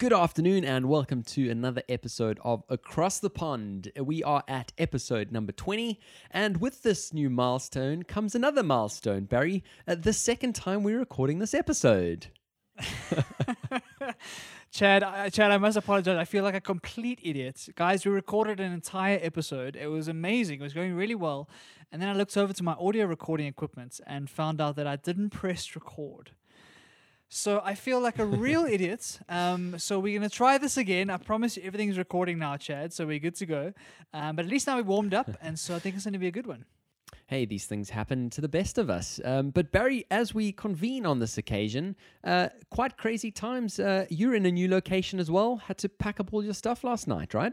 Good afternoon, and welcome to another episode of Across the Pond. We are at episode number 20, and with this new milestone comes another milestone, Barry. Uh, the second time we're recording this episode. Chad, I, Chad, I must apologize. I feel like a complete idiot. Guys, we recorded an entire episode. It was amazing. It was going really well. And then I looked over to my audio recording equipment and found out that I didn't press record. So I feel like a real idiot. Um, so we're going to try this again. I promise you everything's recording now, Chad. So we're good to go. Um, but at least now we warmed up. And so I think it's going to be a good one. Hey, these things happen to the best of us. Um, but Barry, as we convene on this occasion, uh, quite crazy times. Uh, you're in a new location as well. Had to pack up all your stuff last night, right?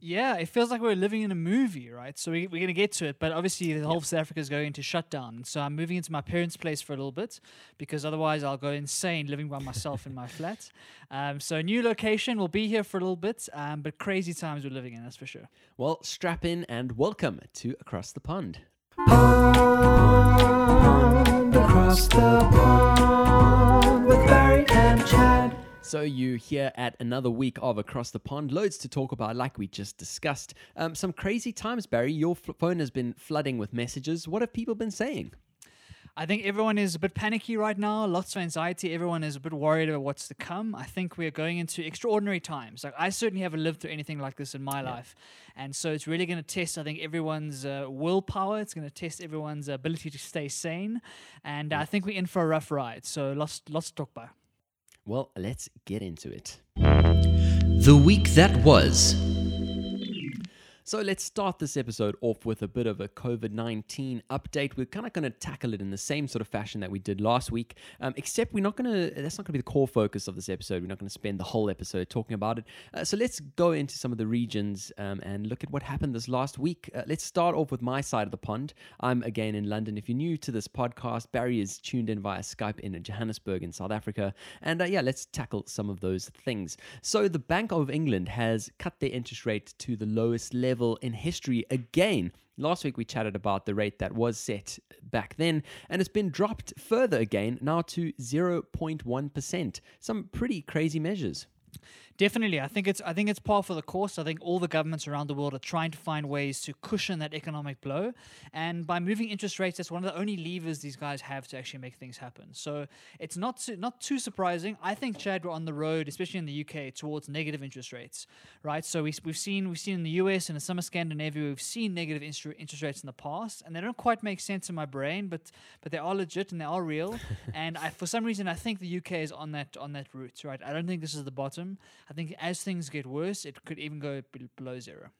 Yeah, it feels like we're living in a movie, right? So we, we're going to get to it, but obviously the whole of South Africa is going into shutdown. So I'm moving into my parents' place for a little bit because otherwise I'll go insane living by myself in my flat. Um, so new location, we'll be here for a little bit, um, but crazy times we're living in, that's for sure. Well, strap in and welcome to Across the Pond. Pond, across the pond with Barry and Chad. So you here at another week of Across the Pond. Loads to talk about, like we just discussed. Um, some crazy times, Barry. Your f- phone has been flooding with messages. What have people been saying? I think everyone is a bit panicky right now, lots of anxiety. Everyone is a bit worried about what's to come. I think we're going into extraordinary times. Like I certainly haven't lived through anything like this in my life, and so it's really going to test. I think everyone's uh, willpower. It's going to test everyone's ability to stay sane, and I think we're in for a rough ride. So lots, lots to talk about. Well, let's get into it. The week that was. So let's start this episode off with a bit of a COVID 19 update. We're kind of going to tackle it in the same sort of fashion that we did last week, um, except we're not going to, that's not going to be the core focus of this episode. We're not going to spend the whole episode talking about it. Uh, so let's go into some of the regions um, and look at what happened this last week. Uh, let's start off with my side of the pond. I'm again in London. If you're new to this podcast, Barry is tuned in via Skype in Johannesburg in South Africa. And uh, yeah, let's tackle some of those things. So the Bank of England has cut their interest rate to the lowest level in history again. Last week we chatted about the rate that was set back then, and it's been dropped further again, now to 0.1%. Some pretty crazy measures. Definitely, I think it's I think it's par for the course. I think all the governments around the world are trying to find ways to cushion that economic blow, and by moving interest rates, that's one of the only levers these guys have to actually make things happen. So it's not too, not too surprising. I think Chad we're on the road, especially in the UK, towards negative interest rates, right? So we, we've seen we've seen in the US and in some of Scandinavia, we've seen negative interest interest rates in the past, and they don't quite make sense in my brain, but but they are legit and they are real. and I, for some reason, I think the UK is on that on that route, right? I don't think this is the bottom. I think as things get worse, it could even go below zero.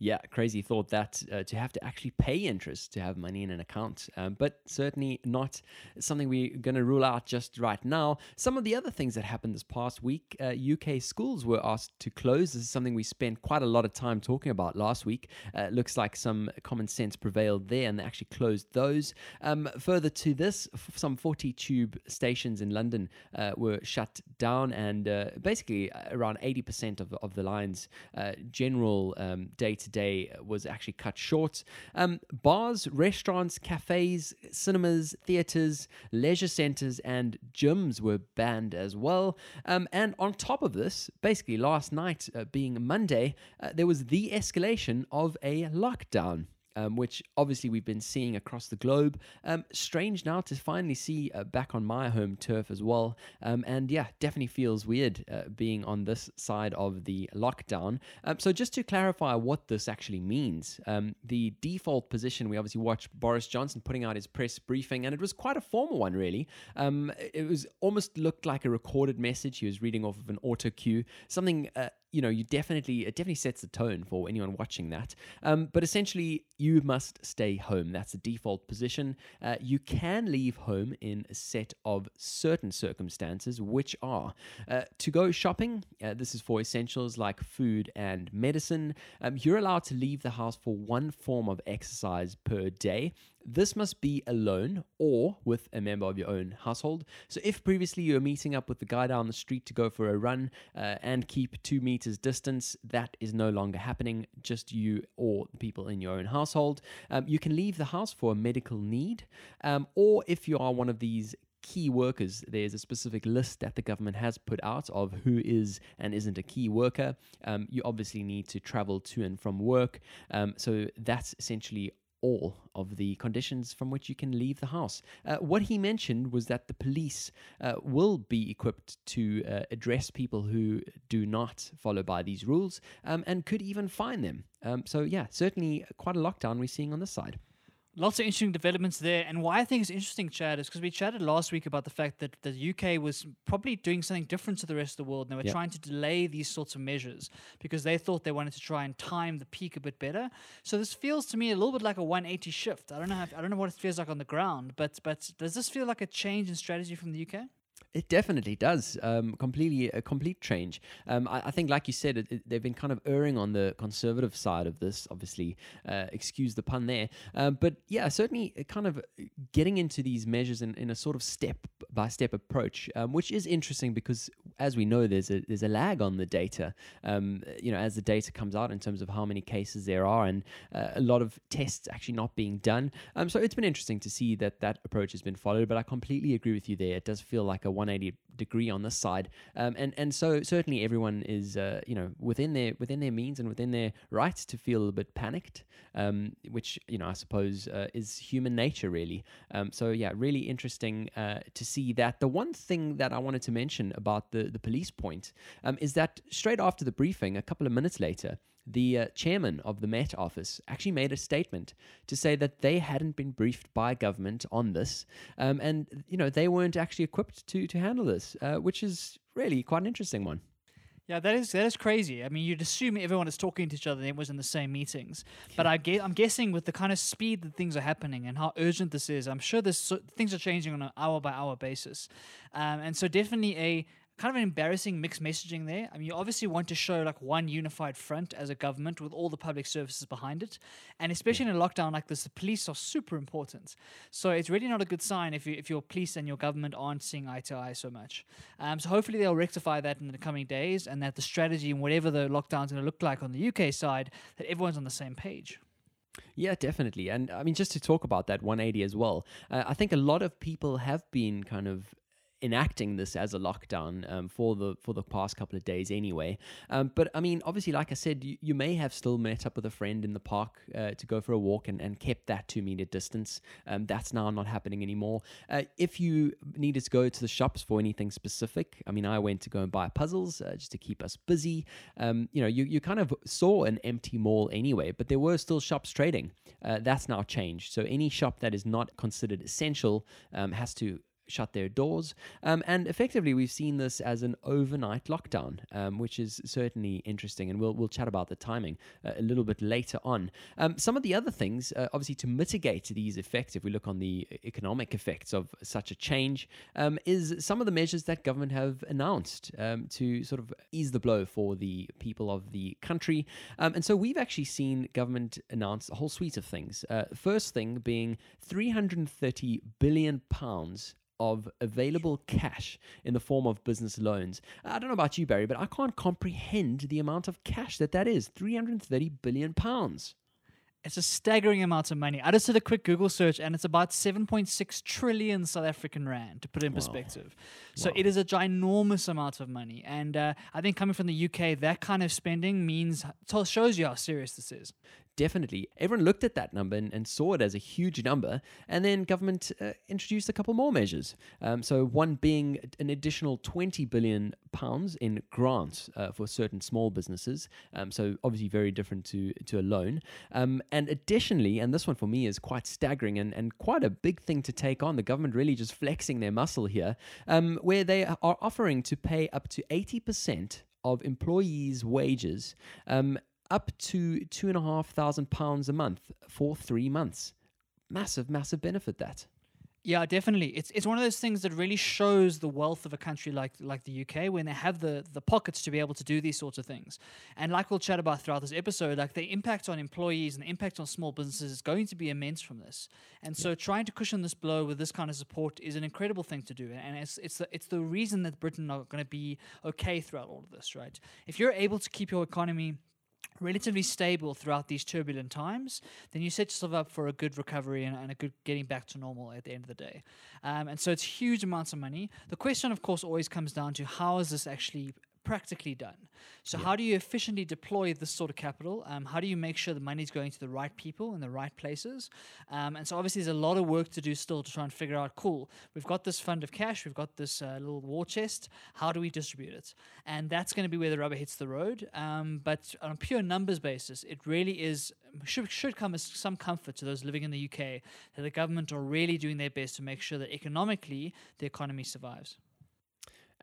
Yeah, crazy thought that uh, to have to actually pay interest to have money in an account, um, but certainly not something we're going to rule out just right now. Some of the other things that happened this past week uh, UK schools were asked to close. This is something we spent quite a lot of time talking about last week. Uh, looks like some common sense prevailed there and they actually closed those. Um, further to this, f- some 40 tube stations in London uh, were shut down, and uh, basically around 80% of, of the line's uh, general um, day day was actually cut short. Um, bars, restaurants, cafes, cinemas, theaters, leisure centers, and gyms were banned as well. Um, and on top of this, basically last night uh, being Monday, uh, there was the escalation of a lockdown um, which obviously we've been seeing across the globe. Um, strange now to finally see uh, back on my home turf as well. Um, and yeah, definitely feels weird uh, being on this side of the lockdown. Um, so, just to clarify what this actually means, um, the default position, we obviously watched Boris Johnson putting out his press briefing, and it was quite a formal one, really. Um, it was almost looked like a recorded message. He was reading off of an auto cue, something. Uh, you know, you definitely it definitely sets the tone for anyone watching that. But essentially, you must stay home. That's the default position. Uh, you can leave home in a set of certain circumstances, which are uh, to go shopping. Uh, this is for essentials like food and medicine. Um, you're allowed to leave the house for one form of exercise per day. This must be alone or with a member of your own household. So, if previously you were meeting up with the guy down the street to go for a run uh, and keep two meters distance, that is no longer happening. Just you or the people in your own household. Um, you can leave the house for a medical need, um, or if you are one of these key workers, there's a specific list that the government has put out of who is and isn't a key worker. Um, you obviously need to travel to and from work. Um, so that's essentially all of the conditions from which you can leave the house. Uh, what he mentioned was that the police uh, will be equipped to uh, address people who do not follow by these rules um, and could even fine them. Um, so, yeah, certainly quite a lockdown we're seeing on this side. Lots of interesting developments there. And why I think it's interesting, Chad, is because we chatted last week about the fact that the UK was probably doing something different to the rest of the world. And they were Yep. trying to delay these sorts of measures because they thought they wanted to try and time the peak a bit better. So this feels to me a little bit like a 180 shift. I don't know. How, I don't know what it feels like on the ground, but but does this feel like a change in strategy from the UK? It definitely does. Um, completely a complete change. Um, I, I think, like you said, it, it- they've been kind of erring on the conservative side of this. Obviously, uh, excuse the pun there. Um, but yeah, certainly, uh, kind of getting into these measures in, in a sort of step by step approach, um, which is interesting because, as we know, there's a there's a lag on the data. Um, you know, as the data comes out in terms of how many cases there are, and uh, a lot of tests actually not being done. Um, so it's been interesting to see that that approach has been followed. But I completely agree with you there. It does feel like a 180 degree on this side, um, and and so certainly everyone is uh, you know within their within their means and within their rights to feel a bit panicked, um, which you know I suppose uh, is human nature really. Um, so yeah, really interesting uh, to see that. The one thing that I wanted to mention about the the police point um, is that straight after the briefing, a couple of minutes later, the uh, chairman of the Met Office actually made a statement to say that they hadn't been briefed by government on this, um, and you know they weren't actually equipped to to handle this, uh, which is really quite an interesting one. Yeah, that is that is crazy. I mean, you'd assume everyone is talking to each other and it was in the same meetings. But I ge- I'm guessing with the kind of speed that things are happening and how urgent this is, I'm sure this so- things are changing on an hour by hour basis. Um, and so definitely a kind of an embarrassing mixed messaging there. I mean, you obviously want to show like one unified front as a government with all the public services behind it, and especially in a lockdown like this, the police are super important. So it's really not a good sign if you, if your police and your government aren't seeing eye to eye so much. Um, so hopefully they'll rectify that in the coming days, and that the strategy and whatever the lockdown's going to look like on the UK side, that everyone's on the same page. Yeah, definitely. And I mean, just to talk about that 180 as well, uh, I think a lot of people have been kind of enacting this as a lockdown um, for the for the past couple of days anyway. Um, but i mean obviously like i said you, you may have still met up with a friend in the park uh, to go for a walk and, and kept that two meter distance. Um, that's now not happening anymore. Uh, if you needed to go to the shops for anything specific i mean i went to go and buy puzzles uh, just to keep us busy. Um, you know you, you kind of saw an empty mall anyway but there were still shops trading. Uh, that's now changed. So any shop that is not considered essential um, has to shut their doors. Um, and effectively, we've seen this as an overnight lockdown, um, which is certainly interesting. And we'll, we'll chat about the timing uh, a little bit later on. Um, some of the other things, uh, obviously, to mitigate these effects, if we look on the economic effects of such a change, um, is some of the measures that government have announced um, to sort of ease the blow for the people of the country. Um, and so we've actually seen government announce a whole suite of things. Uh, first thing being 330 billion pounds of available cash in the form of business loans. I don't know about you, Barry, but I can't comprehend the amount of cash that that is 330 billion pounds. It's a staggering amount of money. I just did a quick Google search and it's about 7.6 trillion South African rand, to put it in Wow. perspective. So Wow. it is a ginormous amount of money. And uh, I think coming from the UK, that kind of spending means, shows you how serious this is. Definitely. Everyone looked at that number and, and saw it as a huge number, and then government uh, introduced a couple more measures. Um, so one being an additional 20 billion pounds in grants uh, for certain small businesses. Um, so obviously very different to to a loan. Um, and additionally, and this one for me is quite staggering and, and quite a big thing to take on. The government really just flexing their muscle here, um, where they are offering to pay up to 80% of employees' wages um, up to two and a half thousand pounds a month for three months. Massive, massive benefit that. Yeah, definitely. It's it's one of those things that really shows the wealth of a country like like the UK when they have the the pockets to be able to do these sorts of things. And like we'll chat about throughout this episode, like the impact on employees and the impact on small businesses is going to be immense from this. And so trying to cushion this blow with this kind of support is an incredible thing to do. And it's it's the, it's the reason that Britain are going to be okay throughout all of this, right? If you're able to keep your economy relatively stable throughout these turbulent times, then you set yourself up for a good recovery and, and a good getting back to normal at the end of the day. Um, and so it's huge amounts of money. The question, of course, always comes down to how is this actually practically done. So, how do you efficiently deploy this sort of capital? Um, how do you make sure the money is going to the right people in the right places? Um, and so, obviously, there's a lot of work to do still to try and figure out cool, we've got this fund of cash, we've got this uh, little war chest. How do we distribute it? And that's going to be where the rubber hits the road. Um, but on a pure numbers basis, it really is should, should come as some comfort to those living in the UK that the government are really doing their best to make sure that economically the economy survives.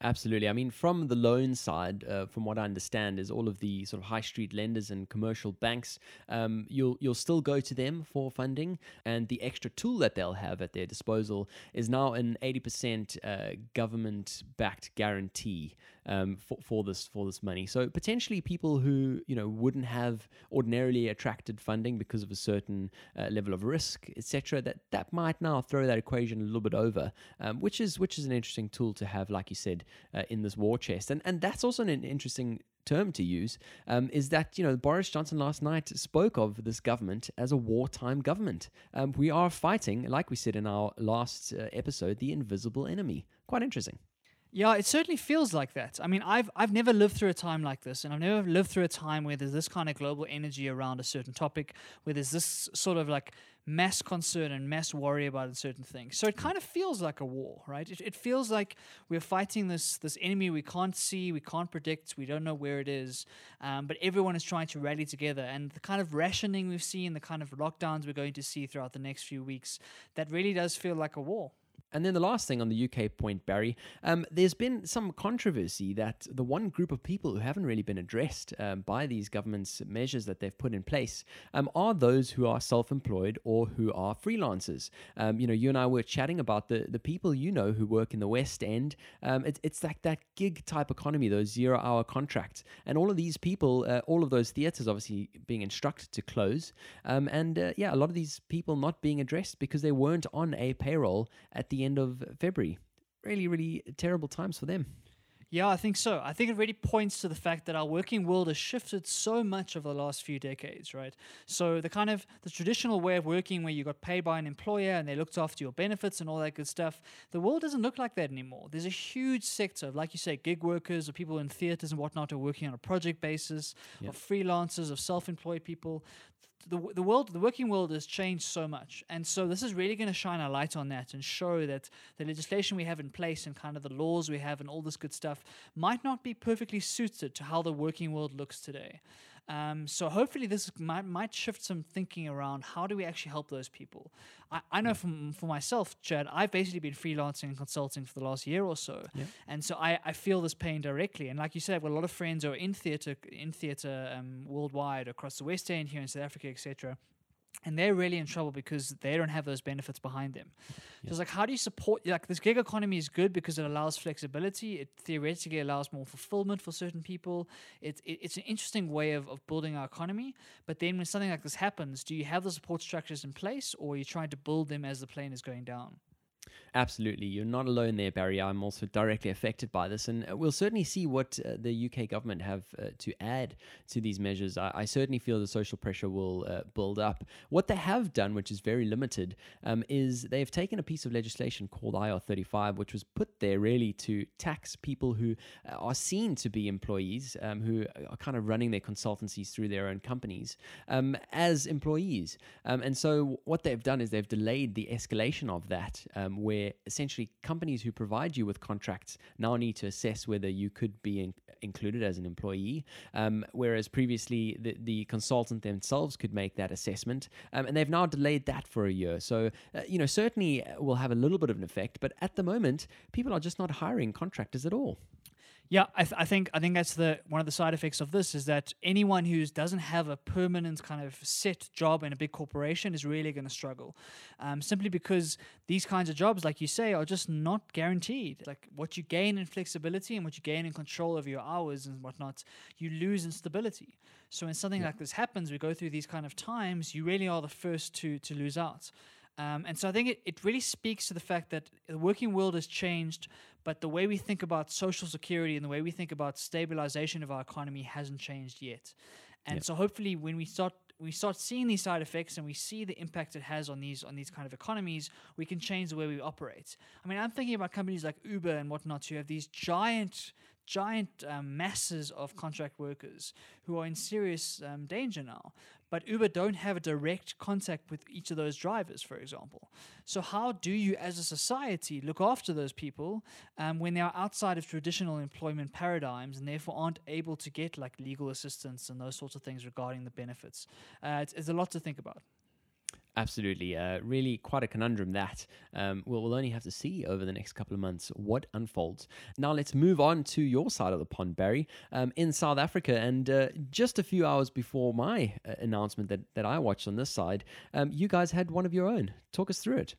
Absolutely. I mean, from the loan side, uh, from what I understand, is all of the sort of high street lenders and commercial banks. Um, you'll you'll still go to them for funding, and the extra tool that they'll have at their disposal is now an eighty percent uh, government-backed guarantee um, for, for this for this money. So potentially people who you know wouldn't have ordinarily attracted funding because of a certain uh, level of risk, etc. That that might now throw that equation a little bit over, um, which is which is an interesting tool to have, like you said, uh, in this war chest. And and that's also an interesting term to use um, is that you know Boris Johnson last night spoke of this government as a wartime government. Um, we are fighting, like we said in our last uh, episode, the invisible enemy. Quite interesting. Yeah, it certainly feels like that. I mean, I've I've never lived through a time like this, and I've never lived through a time where there's this kind of global energy around a certain topic, where there's this sort of like mass concern and mass worry about a certain thing. So it kind of feels like a war, right? It, it feels like we're fighting this this enemy we can't see, we can't predict, we don't know where it is, um, but everyone is trying to rally together. And the kind of rationing we've seen, the kind of lockdowns we're going to see throughout the next few weeks, that really does feel like a war. And then the last thing on the UK point, Barry, um, there's been some controversy that the one group of people who haven't really been addressed um, by these government's measures that they've put in place um, are those who are self-employed or who are freelancers. Um, you know, you and I were chatting about the the people you know who work in the West End. Um, it, it's like that gig type economy, those zero-hour contracts, and all of these people, uh, all of those theatres, obviously being instructed to close, um, and uh, yeah, a lot of these people not being addressed because they weren't on a payroll at the end of February. Really, really terrible times for them. Yeah, I think so. I think it really points to the fact that our working world has shifted so much over the last few decades, right? So the kind of the traditional way of working where you got paid by an employer and they looked after your benefits and all that good stuff, the world doesn't look like that anymore. There's a huge sector of, like you say, gig workers or people in theaters and whatnot are working on a project basis, Yep. of freelancers, of self-employed people. The, the world, the working world has changed so much, and so this is really going to shine a light on that and show that the legislation we have in place and kind of the laws we have and all this good stuff might not be perfectly suited to how the working world looks today. Um, so hopefully this might, might shift some thinking around how do we actually help those people. I, I know from for myself, Chad, I've basically been freelancing and consulting for the last year or so, Yeah. and so I, I feel this pain directly. And like you said, I've got a lot of friends who are in theatre in theatre um, worldwide across the West End here in South Africa, etc. And they're really in trouble because they don't have those benefits behind them. So it's like, how do you support? Like, this gig economy is good because it allows flexibility. It theoretically allows more fulfillment for certain people. It, it, it's an interesting way of, of building our economy. But then when something like this happens, do you have the support structures in place or are you trying to build them as the plane is going down? Absolutely. You're not alone there, Barry. I'm also directly affected by this. And uh, we'll certainly see what uh, the UK government have uh, to add to these measures. I, I certainly feel the social pressure will uh, build up. What they have done, which is very limited, um, is they've taken a piece of legislation called IR 35, which was put there really to tax people who uh, are seen to be employees, um, who are kind of running their consultancies through their own companies um, as employees. Um, and so what they've done is they've delayed the escalation of that, um, where essentially companies who provide you with contracts now need to assess whether you could be in, included as an employee, um, whereas previously the, the consultant themselves could make that assessment. Um, and they've now delayed that for a year. So, uh, you know, certainly will have a little bit of an effect, but at the moment, people are just not hiring contractors at all. Yeah, I, th- I think I think that's the one of the side effects of this is that anyone who doesn't have a permanent kind of set job in a big corporation is really going to struggle, um, simply because these kinds of jobs, like you say, are just not guaranteed. Like what you gain in flexibility and what you gain in control of your hours and whatnot, you lose in stability. So when something like this happens, we go through these kind of times, you really are the first to to lose out. Um, and so I think it, it really speaks to the fact that the working world has changed, but the way we think about social security and the way we think about stabilization of our economy hasn't changed yet. And so hopefully when we start we start seeing these side effects and we see the impact it has on these on these kind of economies, we can change the way we operate. I mean, I'm thinking about companies like Uber and whatnot who have these giant giant um, masses of contract workers who are in serious um, danger now. But Uber don't have a direct contact with each of those drivers, for example. So how do you, as a society, look after those people um, when they are outside of traditional employment paradigms and therefore aren't able to get like legal assistance and those sorts of things regarding the benefits? Uh, it's, it's a lot to think about. Absolutely. Uh, really quite a conundrum that um, we'll, we'll only have to see over the next couple of months what unfolds. Now, let's move on to your side of the pond, Barry, um, in South Africa. And uh, just a few hours before my uh, announcement that, that I watched on this side, um, you guys had one of your own. Talk us through it.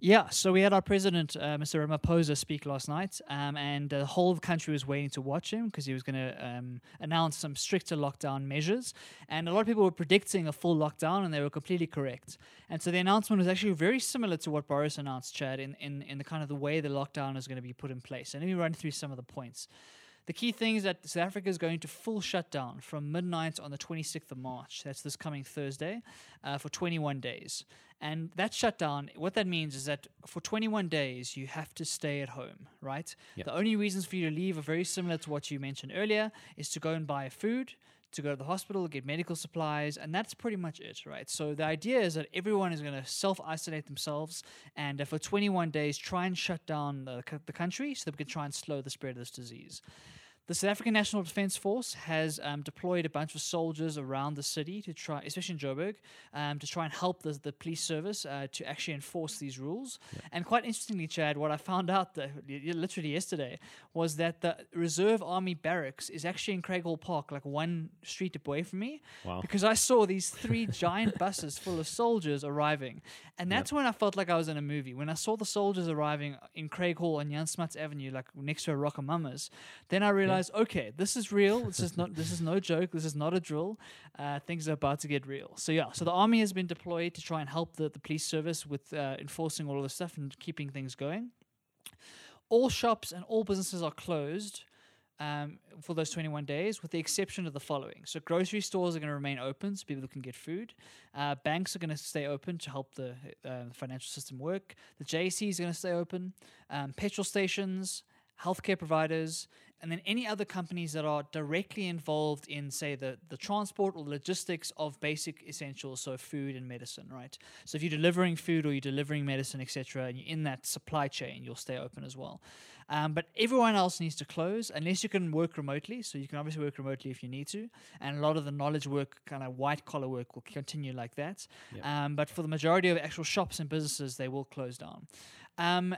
Yeah, so we had our president, uh, Mr. Ramaphosa, speak last night, um, and the whole country was waiting to watch him because he was going to um, announce some stricter lockdown measures. And a lot of people were predicting a full lockdown, and they were completely correct. And so the announcement was actually very similar to what Boris announced, Chad, in, in, in the kind of the way the lockdown is going to be put in place. And let me run through some of the points. The key thing is that South Africa is going to full shutdown from midnight on the 26th of March. That's this coming Thursday uh, for 21 days. And that shutdown, what that means is that for 21 days, you have to stay at home, right? Yep. The only reasons for you to leave are very similar to what you mentioned earlier is to go and buy food, to go to the hospital, get medical supplies, and that's pretty much it, right? So the idea is that everyone is going to self isolate themselves and uh, for 21 days try and shut down the, the country so that we can try and slow the spread of this disease. The South African National Defence Force has um, deployed a bunch of soldiers around the city to try, especially in Joburg, um, to try and help the, the police service uh, to actually enforce these rules. And quite interestingly, Chad, what I found out that, literally yesterday was that the Reserve Army barracks is actually in Craighall Park, like one street away from me, Wow. because I saw these three giant buses full of soldiers arriving. And that's when I felt like I was in a movie. When I saw the soldiers arriving in Craighall on Jan Smuts Avenue, like next to a RocoMamas, then I realized, okay, this is real. This is not. This is no joke. This is not a drill. Uh, things are about to get real. So yeah, so the army has been deployed to try and help the, the police service with uh, enforcing all of this stuff and keeping things going. All shops and all businesses are closed um, for those 21 days, with the exception of the following. So, grocery stores are going to remain open so people can get food. Uh, banks are going to stay open to help the uh, financial system work. The JSE is going to stay open. Um, petrol stations, healthcare providers, and then any other companies that are directly involved in, say, the, the transport or logistics of basic essentials, so food and medicine, right? So if you're delivering food or you're delivering medicine, etc., and you're in that supply chain, you'll stay open as well. Um, but everyone else needs to close unless you can work remotely. So you can obviously work remotely if you need to, and a lot of the knowledge work, kind of white collar work, will continue like that. Yep. Um, but for the majority of actual shops and businesses, they will close down. Um,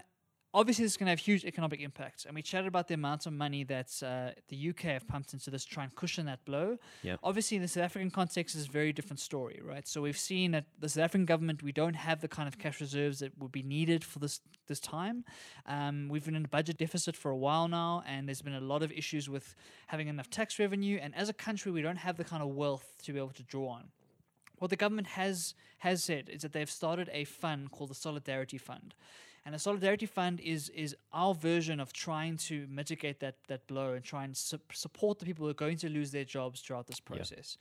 obviously this is going to have huge economic impacts and we chatted about the amount of money that uh, the uk have pumped into this to try and cushion that blow Yep. obviously in the south african context is a very different story right so we've seen that the south african government we don't have the kind of cash reserves that would be needed for this this time um, we've been in a budget deficit for a while now and there's been a lot of issues with having enough tax revenue and as a country we don't have the kind of wealth to be able to draw on what the government has has said is that they've started a fund called the Solidarity Fund. And the Solidarity Fund is is our version of trying to mitigate that that blow and try and su- support the people who are going to lose their jobs throughout this process.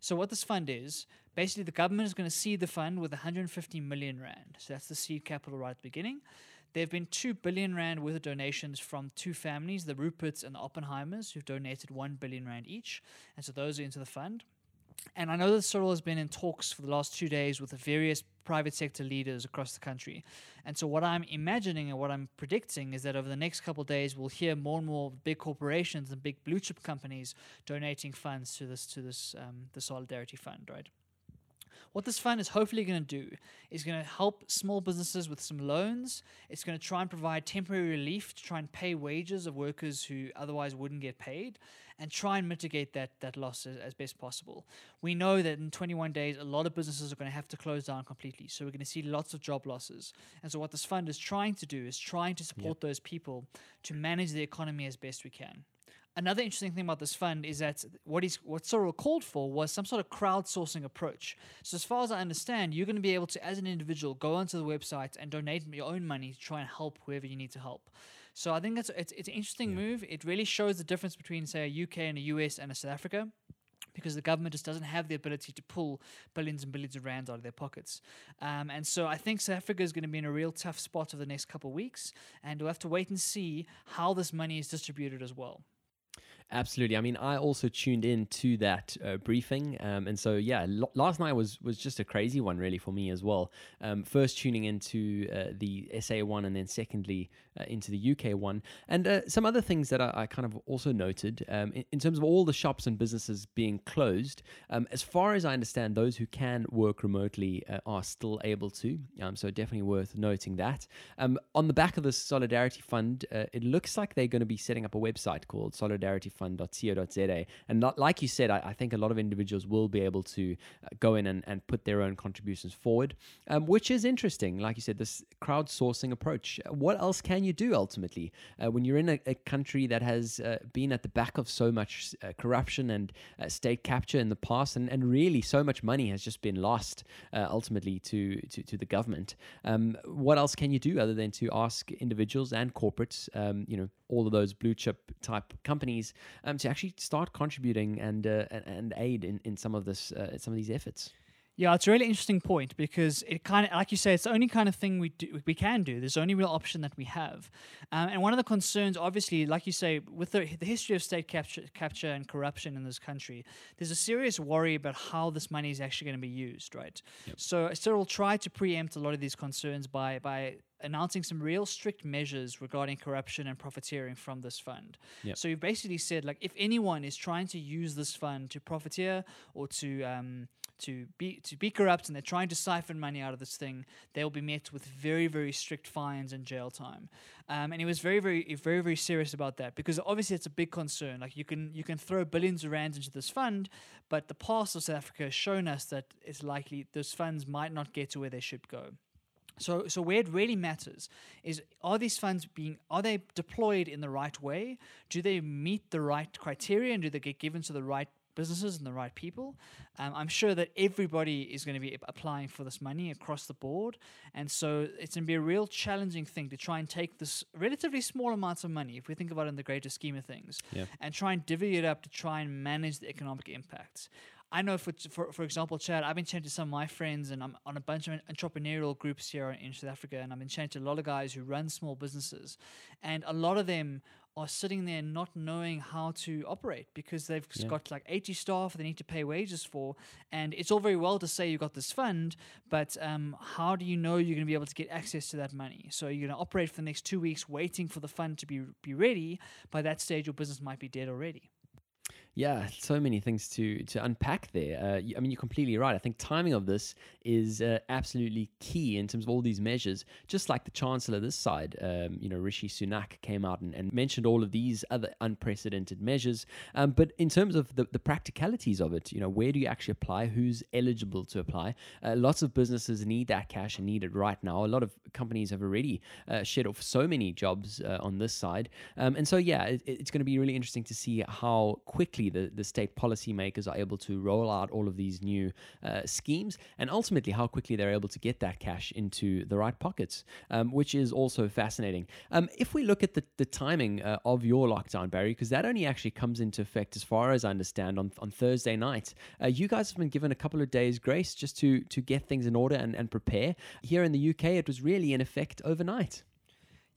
So what this fund is, basically the government is going to seed the fund with 150 million rand. So that's the seed capital right at the beginning. There have been 2 billion rand worth of donations from two families, the Ruperts and the Oppenheimers, who've donated 1 billion rand each. And so those are into the fund. And I know that Cyril has been in talks for the last two days with the various private sector leaders across the country. And so, what I'm imagining and what I'm predicting is that over the next couple of days, we'll hear more and more big corporations and big blue chip companies donating funds to this to this um, the Solidarity Fund, right? What this fund is hopefully going to do is going to help small businesses with some loans. It's going to try and provide temporary relief to try and pay wages of workers who otherwise wouldn't get paid and try and mitigate that, that loss as, as best possible. We know that in 21 days, a lot of businesses are going to have to close down completely. So we're going to see lots of job losses. And so what this fund is trying to do is trying to support those people to manage the economy as best we can. Another interesting thing about this fund is that what he's what Cyril called for was some sort of crowdsourcing approach. So as far as I understand, you're going to be able to, as an individual, go onto the website and donate your own money to try and help whoever you need to help. So I think that's it's, it's an interesting move. It really shows the difference between say a UK and a US and a South Africa because the government just doesn't have the ability to pull billions and billions of rands out of their pockets. Um, and so I think South Africa is going to be in a real tough spot over the next couple of weeks, and we'll have to wait and see how this money is distributed as well. Absolutely. I mean, I also tuned in to that uh, briefing, um, and so yeah, last night was was just a crazy one, really, for me as well. Um, first tuning into uh, the SA one, and then secondly uh, into the UK one, and uh, some other things that I, I kind of also noted um, in, in, terms of all the shops and businesses being closed. Um, as far as I understand, those who can work remotely uh, are still able to. Um, so definitely worth noting that. Um, on the back of the Solidarity Fund, uh, it looks like they're going to be setting up a website called Solidarity fund.co.za. And not, like you said, I, I, think a lot of individuals will be able to uh, go in and, and put their own contributions forward, um, which is interesting. Like you said, this crowdsourcing approach. What else can you do ultimately uh, when you're in a, a country that has uh, been at the back of so much uh, corruption and uh, state capture in the past, and, and really so much money has just been lost uh, ultimately to, to, to the government? Um, what else can you do other than to ask individuals and corporates, um, you know, all of those blue chip type companies um, to actually start contributing and uh, and aid in, in some of this uh, some of these efforts. Yeah, it's a really interesting point because it kind of, like you say, it's the only kind of thing we do, we can do. There's the only real option that we have, um, and one of the concerns, obviously, like you say, with the, the history of state capture, capture and corruption in this country, there's a serious worry about how this money is actually going to be used, right? Yep. So Cyril tried to preempt a lot of these concerns by by announcing some real strict measures regarding corruption and profiteering from this fund. Yep. So you've basically said, like, if anyone is trying to use this fund to profiteer or to um, to be to be corrupt and they're trying to siphon money out of this thing, they will be met with very very strict fines and jail time. Um, and he was very very very very serious about that because obviously it's a big concern. Like you can you can throw billions of rands into this fund, but the past of South Africa has shown us that it's likely those funds might not get to where they should go. So, so where it really matters is: are these funds being are they deployed in the right way? Do they meet the right criteria, and do they get given to the right businesses and the right people? Um, I'm sure that everybody is going to be applying for this money across the board, and so it's going to be a real challenging thing to try and take this relatively small amounts of money, if we think about it in the greater scheme of things, yeah. and try and divvy it up to try and manage the economic impacts. I know, for, for for example, Chad, I've been chatting to some of my friends, and I'm on a bunch of entrepreneurial groups here in South Africa, and I've been chatting to a lot of guys who run small businesses, and a lot of them are sitting there not knowing how to operate because they've yeah. got like 80 staff they need to pay wages for, and it's all very well to say you've got this fund, but um, how do you know you're going to be able to get access to that money? So you're going to operate for the next two weeks, waiting for the fund to be be ready. By that stage, your business might be dead already. Yeah, so many things to to unpack there. Uh, I mean, you're completely right. I think timing of this is uh, absolutely key in terms of all these measures. Just like the chancellor this side, um, you know, Rishi Sunak came out and, and, mentioned all of these other unprecedented measures. Um, but in terms of the, the practicalities of it, you know, where do you actually apply? Who's eligible to apply? Uh, lots of businesses need that cash and need it right now. A lot of companies have already uh, shed off so many jobs uh, on this side, um, and so yeah, it, it's going to be really interesting to see how quickly quickly the, the state policymakers are able to roll out all of these new uh, schemes and ultimately how quickly they're able to get that cash into the right pockets, um, which is also fascinating. Um, if we look at the, the timing uh, of your lockdown, Barry, because that only actually comes into effect, as far as I understand, on, on Thursday night, uh, you guys have been given a couple of days' grace just to, to get things in order and, and prepare. Here in the UK, it was really in effect overnight.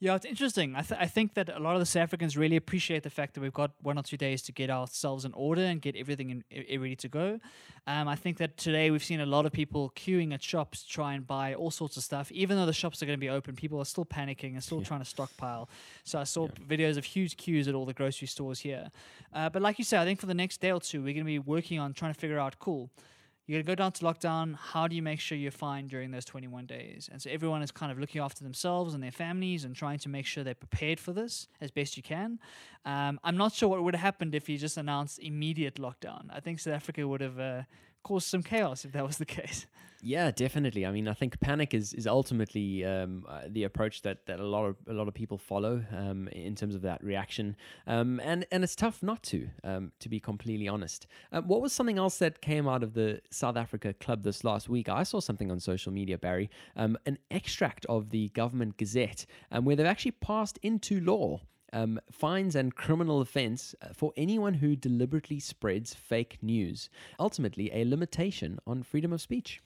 Yeah, it's interesting. I, th- I think that a lot of the South Africans really appreciate the fact that we've got one or two days to get ourselves in order and get everything in, I- ready to go. Um, I think that today we've seen a lot of people queuing at shops to try and buy all sorts of stuff. Even though the shops are going to be open, people are still panicking and still yeah. trying to stockpile. So I saw yeah. videos of huge queues at all the grocery stores here. Uh, but like you said, I think for the next day or two, we're going to be working on trying to figure out cool you're going to go down to lockdown. How do you make sure you're fine during those 21 days? And so everyone is kind of looking after themselves and their families and trying to make sure they're prepared for this as best you can. Um, I'm not sure what would have happened if you just announced immediate lockdown. I think South Africa would have uh, cause some chaos if that was the case. Yeah, definitely. I mean, I think panic is is ultimately um, uh, the approach that, that a lot of a lot of people follow um, in terms of that reaction, um, and and it's tough not to, um, to be completely honest. Uh, what was something else that came out of the South Africa club this last week? I saw something on social media, Barry, um, an extract of the government gazette, where they've actually passed into law um, fines and criminal offense uh, for anyone who deliberately spreads fake news. Ultimately, a limitation on freedom of speech.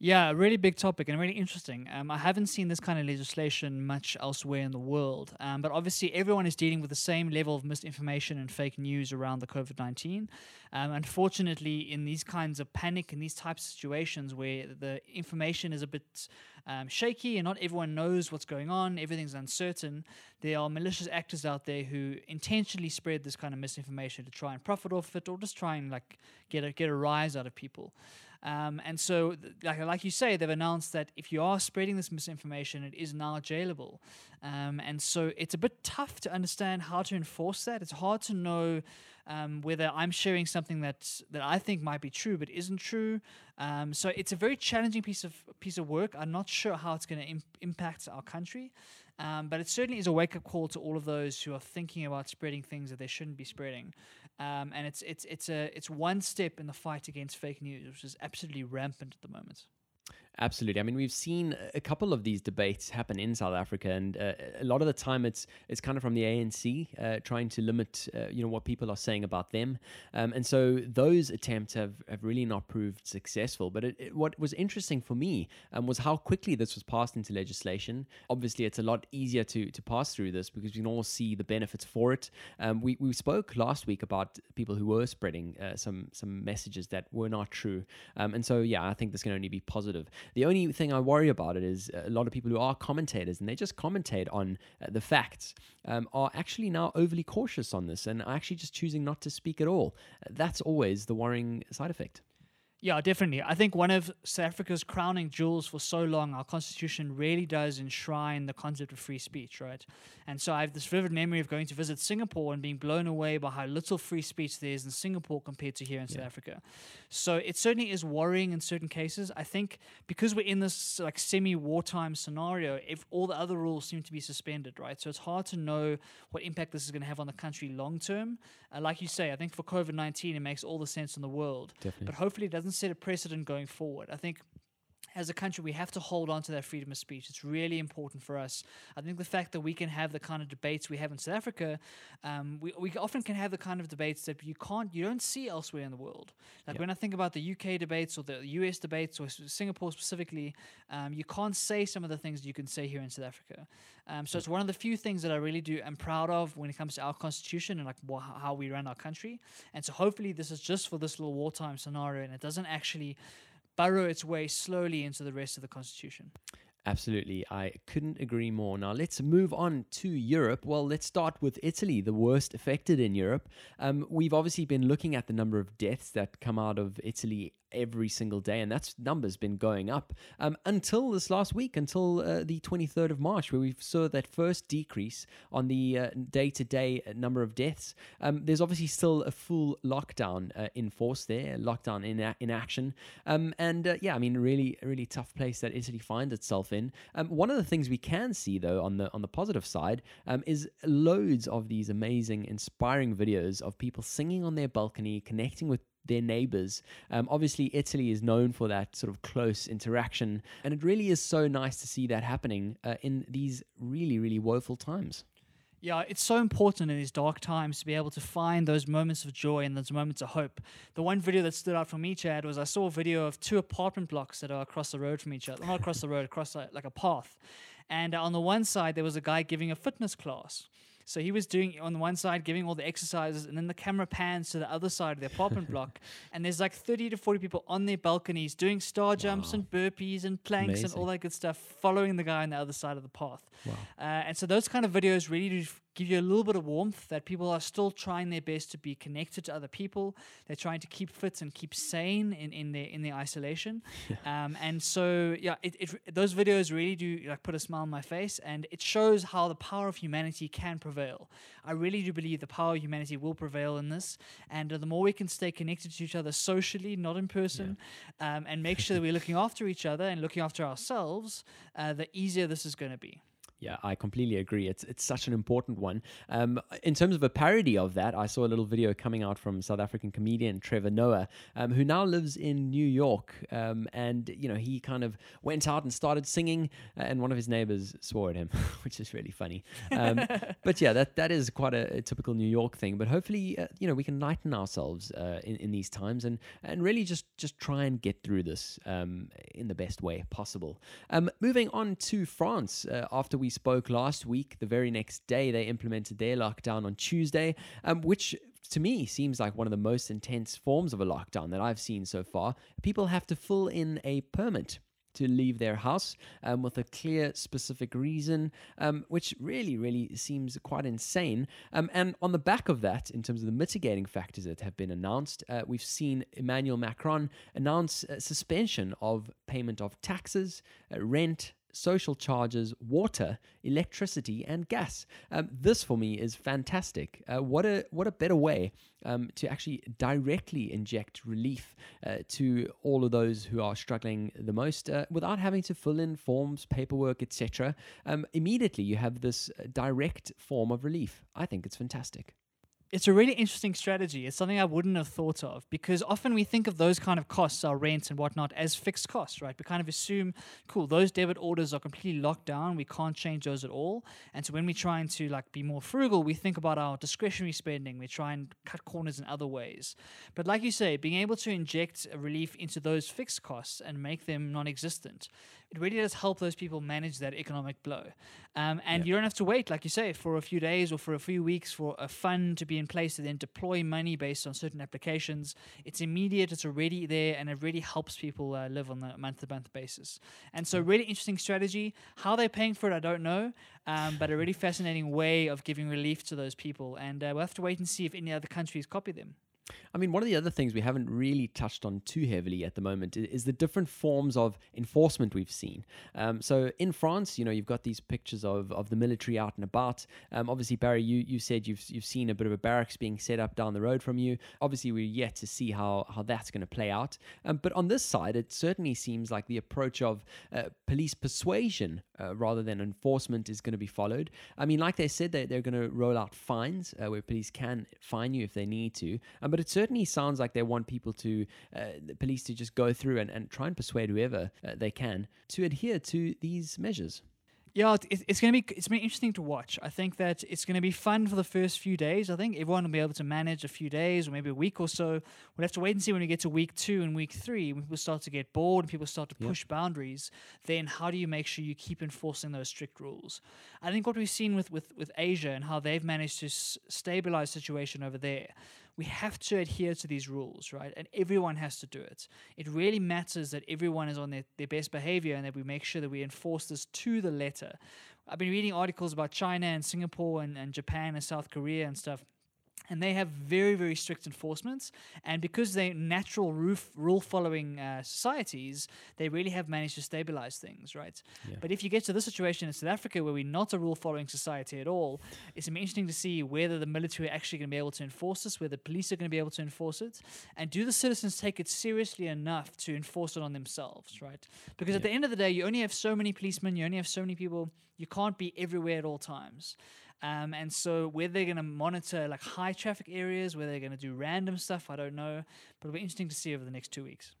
Yeah, a really big topic and really interesting. Um, I haven't seen this kind of legislation much elsewhere in the world, um, but obviously everyone is dealing with the same level of misinformation and fake news around the COVID 19. Um, unfortunately, in these kinds of panic and these types of situations where the information is a bit um, shaky and not everyone knows what's going on, everything's uncertain, there are malicious actors out there who intentionally spread this kind of misinformation to try and profit off it or just try and like get a, get a rise out of people. Um, and so, th- like, like you say, they've announced that if you are spreading this misinformation, it is now jailable. Um, and so, it's a bit tough to understand how to enforce that. It's hard to know um, whether I'm sharing something that that I think might be true but isn't true. Um, so, it's a very challenging piece of piece of work. I'm not sure how it's going to Im- impact our country. Um, but it certainly is a wake up call to all of those who are thinking about spreading things that they shouldn't be spreading. Um, and it's it's it's a it's one step in the fight against fake news, which is absolutely rampant at the moment. Absolutely. I mean, we've seen a couple of these debates happen in South Africa, and uh, a lot of the time it's it's kind of from the ANC uh, trying to limit, uh, you know, what people are saying about them, um, and so those attempts have, have really not proved successful. But it, it, what was interesting for me um, was how quickly this was passed into legislation. Obviously, it's a lot easier to to pass through this because we can all see the benefits for it. Um, we we spoke last week about people who were spreading uh, some some messages that were not true, um, and so yeah, I think this can only be positive. The only thing I worry about it is a lot of people who are commentators and they just commentate on uh, the facts um, are actually now overly cautious on this and are actually just choosing not to speak at all. Uh, that's always the worrying side effect. Yeah, definitely. I think one of South Africa's crowning jewels for so long, our constitution really does enshrine the concept of free speech, right? And so I have this vivid memory of going to visit Singapore and being blown away by how little free speech there is in Singapore compared to here in South Africa. So it certainly is worrying in certain cases. I think because we're in this like semi-wartime scenario, if all the other rules seem to be suspended, right? So it's hard to know what impact this is going to have on the country long term. Uh, like you say, I think for COVID nineteen, it makes all the sense in the world. Definitely. But hopefully, it doesn't set a precedent going forward. I think as a country, we have to hold on to that freedom of speech. It's really important for us. I think the fact that we can have the kind of debates we have in South Africa, um, we, we often can have the kind of debates that you can't, you don't see elsewhere in the world. Like Yeah. when I think about the UK debates or the US debates or Singapore specifically, um, you can't say some of the things you can say here in South Africa. Um, so it's one of the few things that I really do am proud of when it comes to our constitution and like wha- how we run our country. And so hopefully this is just for this little wartime scenario and it doesn't actually burrow its way slowly into the rest of the constitution. Absolutely. I couldn't agree more. Now, let's move on to Europe. Well, let's start with Italy, the worst affected in Europe. Um, we've obviously been looking at the number of deaths that come out of Italy every single day, and that's number's been going up um, until this last week, until uh, the 23rd of March, where we saw that first decrease on the day to day number of deaths. Um, there's obviously still a full lockdown uh, in force there, lockdown in, a- in action. Um, and uh, yeah, I mean, really, really tough place that Italy finds itself in. Um, one of the things we can see, though, on the on the positive side, um, is loads of these amazing, inspiring videos of people singing on their balcony, connecting with their neighbors. Um, obviously, Italy is known for that sort of close interaction, and it really is so nice to see that happening uh, in these really, really woeful times. Yeah, it's so important in these dark times to be able to find those moments of joy and those moments of hope. The one video that stood out for me, Chad, was I saw a video of two apartment blocks that are across the road from each other. Not across the road, across like a path. And on the one side, there was a guy giving a fitness class. So he was doing on the one side, giving all the exercises, and then the camera pans to the other side of the apartment block, and there's like 30 to 40 people on their balconies doing star jumps and burpees and planks and all that good stuff, following the guy on the other side of the path. Wow. Uh, and so those kind of videos really do give you a little bit of warmth that people are still trying their best to be connected to other people. They're trying to keep fit and keep sane in, in their in their isolation. Um, and so yeah, it, it those videos really do like put a smile on my face, and it shows how the power of humanity can prevail. I really do believe the power of humanity will prevail in this, and uh, the more we can stay connected to each other socially, not in person, um, and make sure that we're looking after each other and looking after ourselves, uh, the easier this is going to be. Yeah, I completely agree. It's it's such an important one. Um, in terms of a parody of that, I saw a little video coming out from South African comedian Trevor Noah, um, who now lives in New York, um, and you know he kind of went out and started singing, uh, and one of his neighbors swore at him, which is really funny. Um, but yeah, that that is quite a, a typical New York thing. But hopefully, uh, you know, we can lighten ourselves uh, in in these times and and really just just try and get through this um, in the best way possible. Um, moving on to France, uh, after we spoke last week, the very next day they implemented their lockdown on Tuesday, um, which to me seems like one of the most intense forms of a lockdown that I've seen so far. People have to fill in a permit to leave their house um, with a clear, specific reason, um, which really, really seems quite insane. Um, and on the back of that, in terms of the mitigating factors that have been announced, uh, we've seen Emmanuel Macron announce suspension of payment of taxes, uh, rent, social charges, water, electricity, and gas. Um, this for me is fantastic. Uh, what a what a better way um, to actually directly inject relief uh, to all of those who are struggling the most uh, without having to fill in forms, paperwork, etc. Um, immediately, you have this uh, direct form of relief. I think it's fantastic it's a really interesting strategy. It's something I wouldn't have thought of because often we think of those kind of costs, our rent and whatnot, as fixed costs, right? We kind of assume, cool, those debit orders are completely locked down. We can't change those at all. And so when we're trying to like be more frugal, we think about our discretionary spending. We try and cut corners in other ways. But like you say, being able to inject a relief into those fixed costs and make them non-existent it really does help those people manage that economic blow. Um, and Yeah. you don't have to wait, like you say, for a few days or for a few weeks for a fund to be in place to then deploy money based on certain applications. It's immediate, it's already there, and it really helps people uh, live on a month to month basis. And so, really interesting strategy. How they're paying for it, I don't know, um, but a really fascinating way of giving relief to those people. And uh, we'll have to wait and see if any other countries copy them. I mean, one of the other things we haven't really touched on too heavily at the moment is the different forms of enforcement we've seen. Um, so in France, you know, you've got these pictures of, of the military out and about. Um, obviously, Barry, you, you said you've you've seen a bit of a barracks being set up down the road from you. Obviously, we're yet to see how how that's going to play out. Um, but on this side, it certainly seems like the approach of uh, police persuasion uh, rather than enforcement is going to be followed. I mean, like they said, they, they're going to roll out fines uh, where police can fine you if they need to. Um, but it certainly sounds like they want people to, uh, the police to just go through and, and try and persuade whoever uh, they can to adhere to these measures. Yeah, it- it, it's going to be it's been interesting to watch. I think that it's going to be fun for the first few days. I think everyone will be able to manage a few days or maybe a week or so. We'll have to wait and see when we get to week two and week three. When people start to get bored and people start to Yep. push boundaries, then how do you make sure you keep enforcing those strict rules? I think what we've seen with with, with Asia and how they've managed to s- stabilize the situation over there. We have to adhere to these rules, right? And everyone has to do it. It really matters that everyone is on their, their best behavior and that we make sure that we enforce this to the letter. I've been reading articles about China and Singapore and, and Japan and South Korea and stuff. And they have very, very strict enforcements. And because they're natural roof, rule following uh, societies, they really have managed to stabilize things, right? Yeah. But if you get to this situation in South Africa where we're not a rule following society at all, it's interesting to see whether the military are actually going to be able to enforce this, whether the police are going to be able to enforce it, and do the citizens take it seriously enough to enforce it on themselves, right? Because at the end of the day, you only have so many policemen, you only have so many people, you can't be everywhere at all times. Um, and so whether they're going to monitor like high traffic areas, whether they're going to do random stuff, I don't know. But it'll be interesting to see over the next two weeks.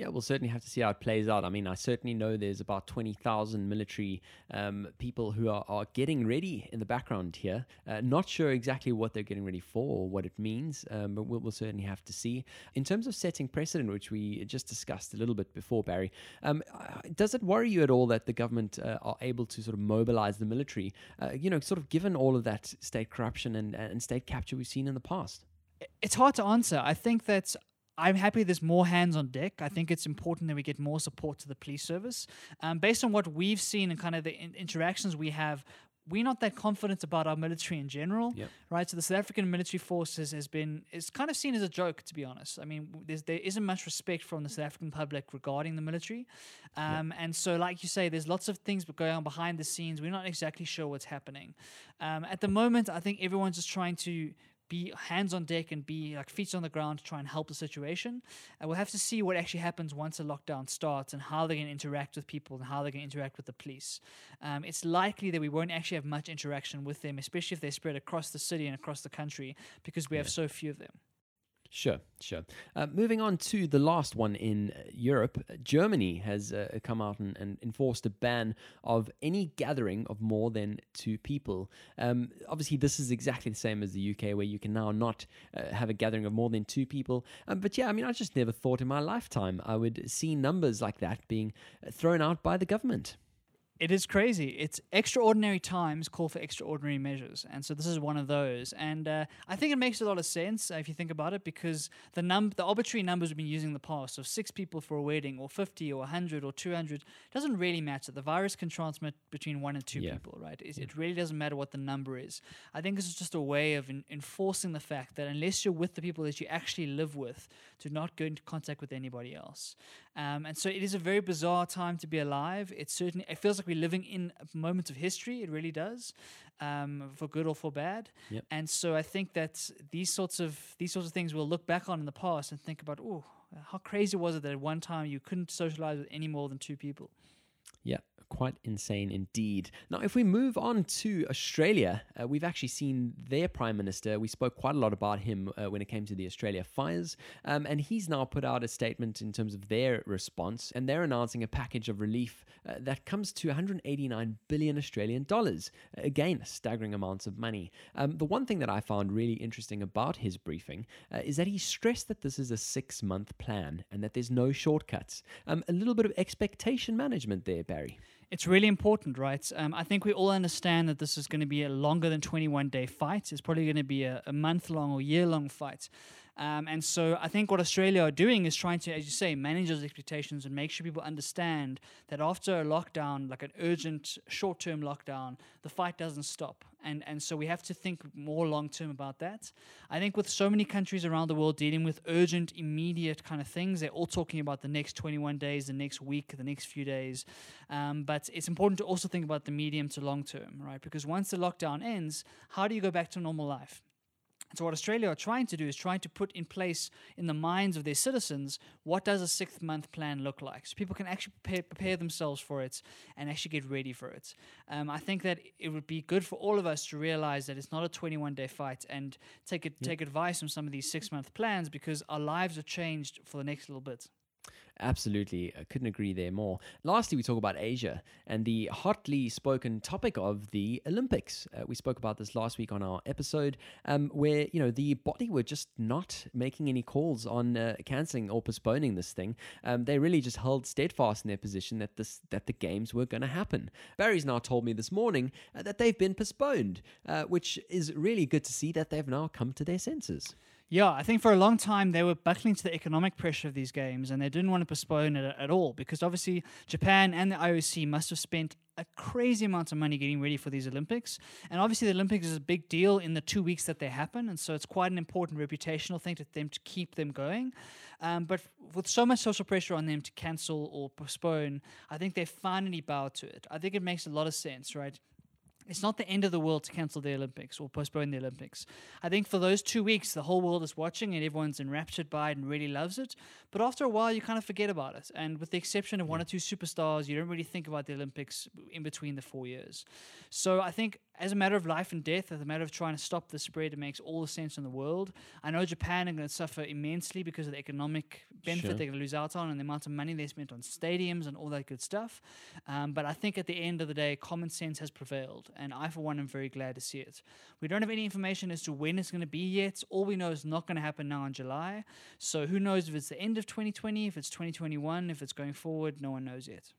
Yeah, we'll certainly have to see how it plays out. I mean, I certainly know there's about 20,000 military um, people who are, are getting ready in the background here. Uh, not sure exactly what they're getting ready for or what it means, um, but we'll, we'll certainly have to see. In terms of setting precedent, which we just discussed a little bit before, Barry, um, uh, does it worry you at all that the government uh, are able to sort of mobilize the military, uh, you know, sort of given all of that state corruption and, and state capture we've seen in the past? It's hard to answer. I think that I'm happy there's more hands on deck. I think it's important that we get more support to the police service. Um, based on what we've seen and kind of the in- interactions we have, we're not that confident about our military in general, Yep. right? So the South African military forces has been is kind of seen as a joke, to be honest. I mean, there's, there isn't much respect from the South African public regarding the military, um, and so like you say, there's lots of things going on behind the scenes. We're not exactly sure what's happening. Um, at the moment, I think everyone's just trying to be hands on deck and be like feet on the ground to try and help the situation. And we'll have to see what actually happens once the lockdown starts and how they're going to interact with people and how they're going to interact with the police. Um, it's likely that we won't actually have much interaction with them, especially if they're spread across the city and across the country, because we have so few of them. Sure, sure. Uh, moving on to the last one in Europe, Germany has uh, come out and, and enforced a ban of any gathering of more than two people. Um, obviously, this is exactly the same as the UK, where you can now not uh, have a gathering of more than two people. Um, but yeah, I mean, I just never thought in my lifetime I would see numbers like that being uh, thrown out by the government. It is crazy. It's extraordinary times call for extraordinary measures, and so this is one of those. And uh, I think it makes a lot of sense uh, if you think about it, because the num the arbitrary numbers we've been using in the past of six people for a wedding, or fifty, or hundred, or two hundred, doesn't really matter. The virus can transmit between one and two Yeah. people, right? It, it really doesn't matter what the number is. I think this is just a way of en- enforcing the fact that unless you're with the people that you actually live with, do not go into contact with anybody else. Um, and so it is a very bizarre time to be alive. It certainly it feels like we're living in a moment of history. It really does, um, for good or for bad. Yep. And so I think that these sorts of these sorts of things we'll look back on in the past and think about, oh, how crazy was it that at one time you couldn't socialize with any more than two people. Quite insane indeed. Now, if we move on to Australia, uh, we've actually seen their Prime Minister. We spoke quite a lot about him uh, when it came to the Australia fires, um, and he's now put out a statement in terms of their response, and they're announcing a package of relief uh, that comes to 189 billion Australian dollars. Again, staggering amounts of money. Um, the one thing that I found really interesting about his briefing uh, is that he stressed that this is a six month plan and that there's no shortcuts. Um, a little bit of expectation management there, Barry. It's really important, right? Um, I think we all understand that this is going to be a longer than 21 day fight. It's probably going to be a, a month long or year long fight. Um, and so I think what Australia are doing is trying to, as you say, manage those expectations and make sure people understand that after a lockdown, like an urgent short term lockdown, the fight doesn't stop. And, and so we have to think more long term about that. I think with so many countries around the world dealing with urgent, immediate kind of things, they're all talking about the next 21 days, the next week, the next few days. Um, but it's important to also think about the medium to long term, right? Because once the lockdown ends, how do you go back to normal life? So what Australia are trying to do is trying to put in place in the minds of their citizens what does a six month plan look like, so people can actually prepare, prepare themselves for it and actually get ready for it. Um, I think that it would be good for all of us to realize that it's not a 21 day fight and take it, take advice from some of these six month plans because our lives are changed for the next little bit. Absolutely. I couldn't agree there more. Lastly, we talk about Asia and the hotly spoken topic of the Olympics. Uh, we spoke about this last week on our episode, um, where, you know, the body were just not making any calls on uh, cancelling or postponing this thing. Um, they really just held steadfast in their position that this that the games were going to happen. Barry's now told me this morning uh, that they've been postponed, uh, which is really good to see that they've now come to their senses. Yeah, I think for a long time they were buckling to the economic pressure of these games and they didn't want to postpone it at all because obviously Japan and the IOC must have spent a crazy amount of money getting ready for these Olympics. And obviously the Olympics is a big deal in the two weeks that they happen. And so it's quite an important reputational thing to them to keep them going. Um, but with so much social pressure on them to cancel or postpone, I think they finally bowed to it. I think it makes a lot of sense, right? It's not the end of the world to cancel the Olympics or postpone the Olympics. I think for those two weeks, the whole world is watching and everyone's enraptured by it and really loves it. But after a while, you kind of forget about it. And with the exception of one or two superstars, you don't really think about the Olympics in between the four years. So I think, as a matter of life and death, as a matter of trying to stop the spread, it makes all the sense in the world. I know Japan are going to suffer immensely because of the economic benefit Sure. they're going to lose out on and the amount of money they spent on stadiums and all that good stuff. Um, but I think at the end of the day, common sense has prevailed. And I, for one, am very glad to see it. We don't have any information as to when it's going to be yet. All we know is not going to happen now in July. So who knows if it's the end of 2020, if it's 2021, if it's going forward, no one knows yet.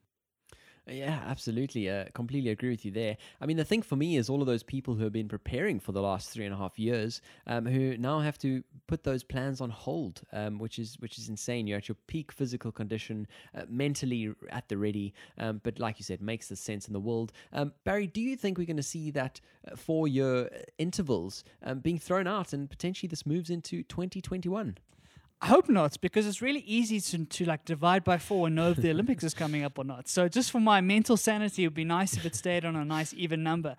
Yeah, absolutely. Uh, completely agree with you there. I mean, the thing for me is all of those people who have been preparing for the last three and a half years, um, who now have to put those plans on hold, um, which is which is insane. You're at your peak physical condition, uh, mentally at the ready, um, but like you said, makes the sense in the world. Um, Barry, do you think we're going to see that uh, four-year intervals um, being thrown out, and potentially this moves into 2021? I hope not, because it's really easy to, to like divide by four and know if the Olympics is coming up or not. So just for my mental sanity, it would be nice if it stayed on a nice even number.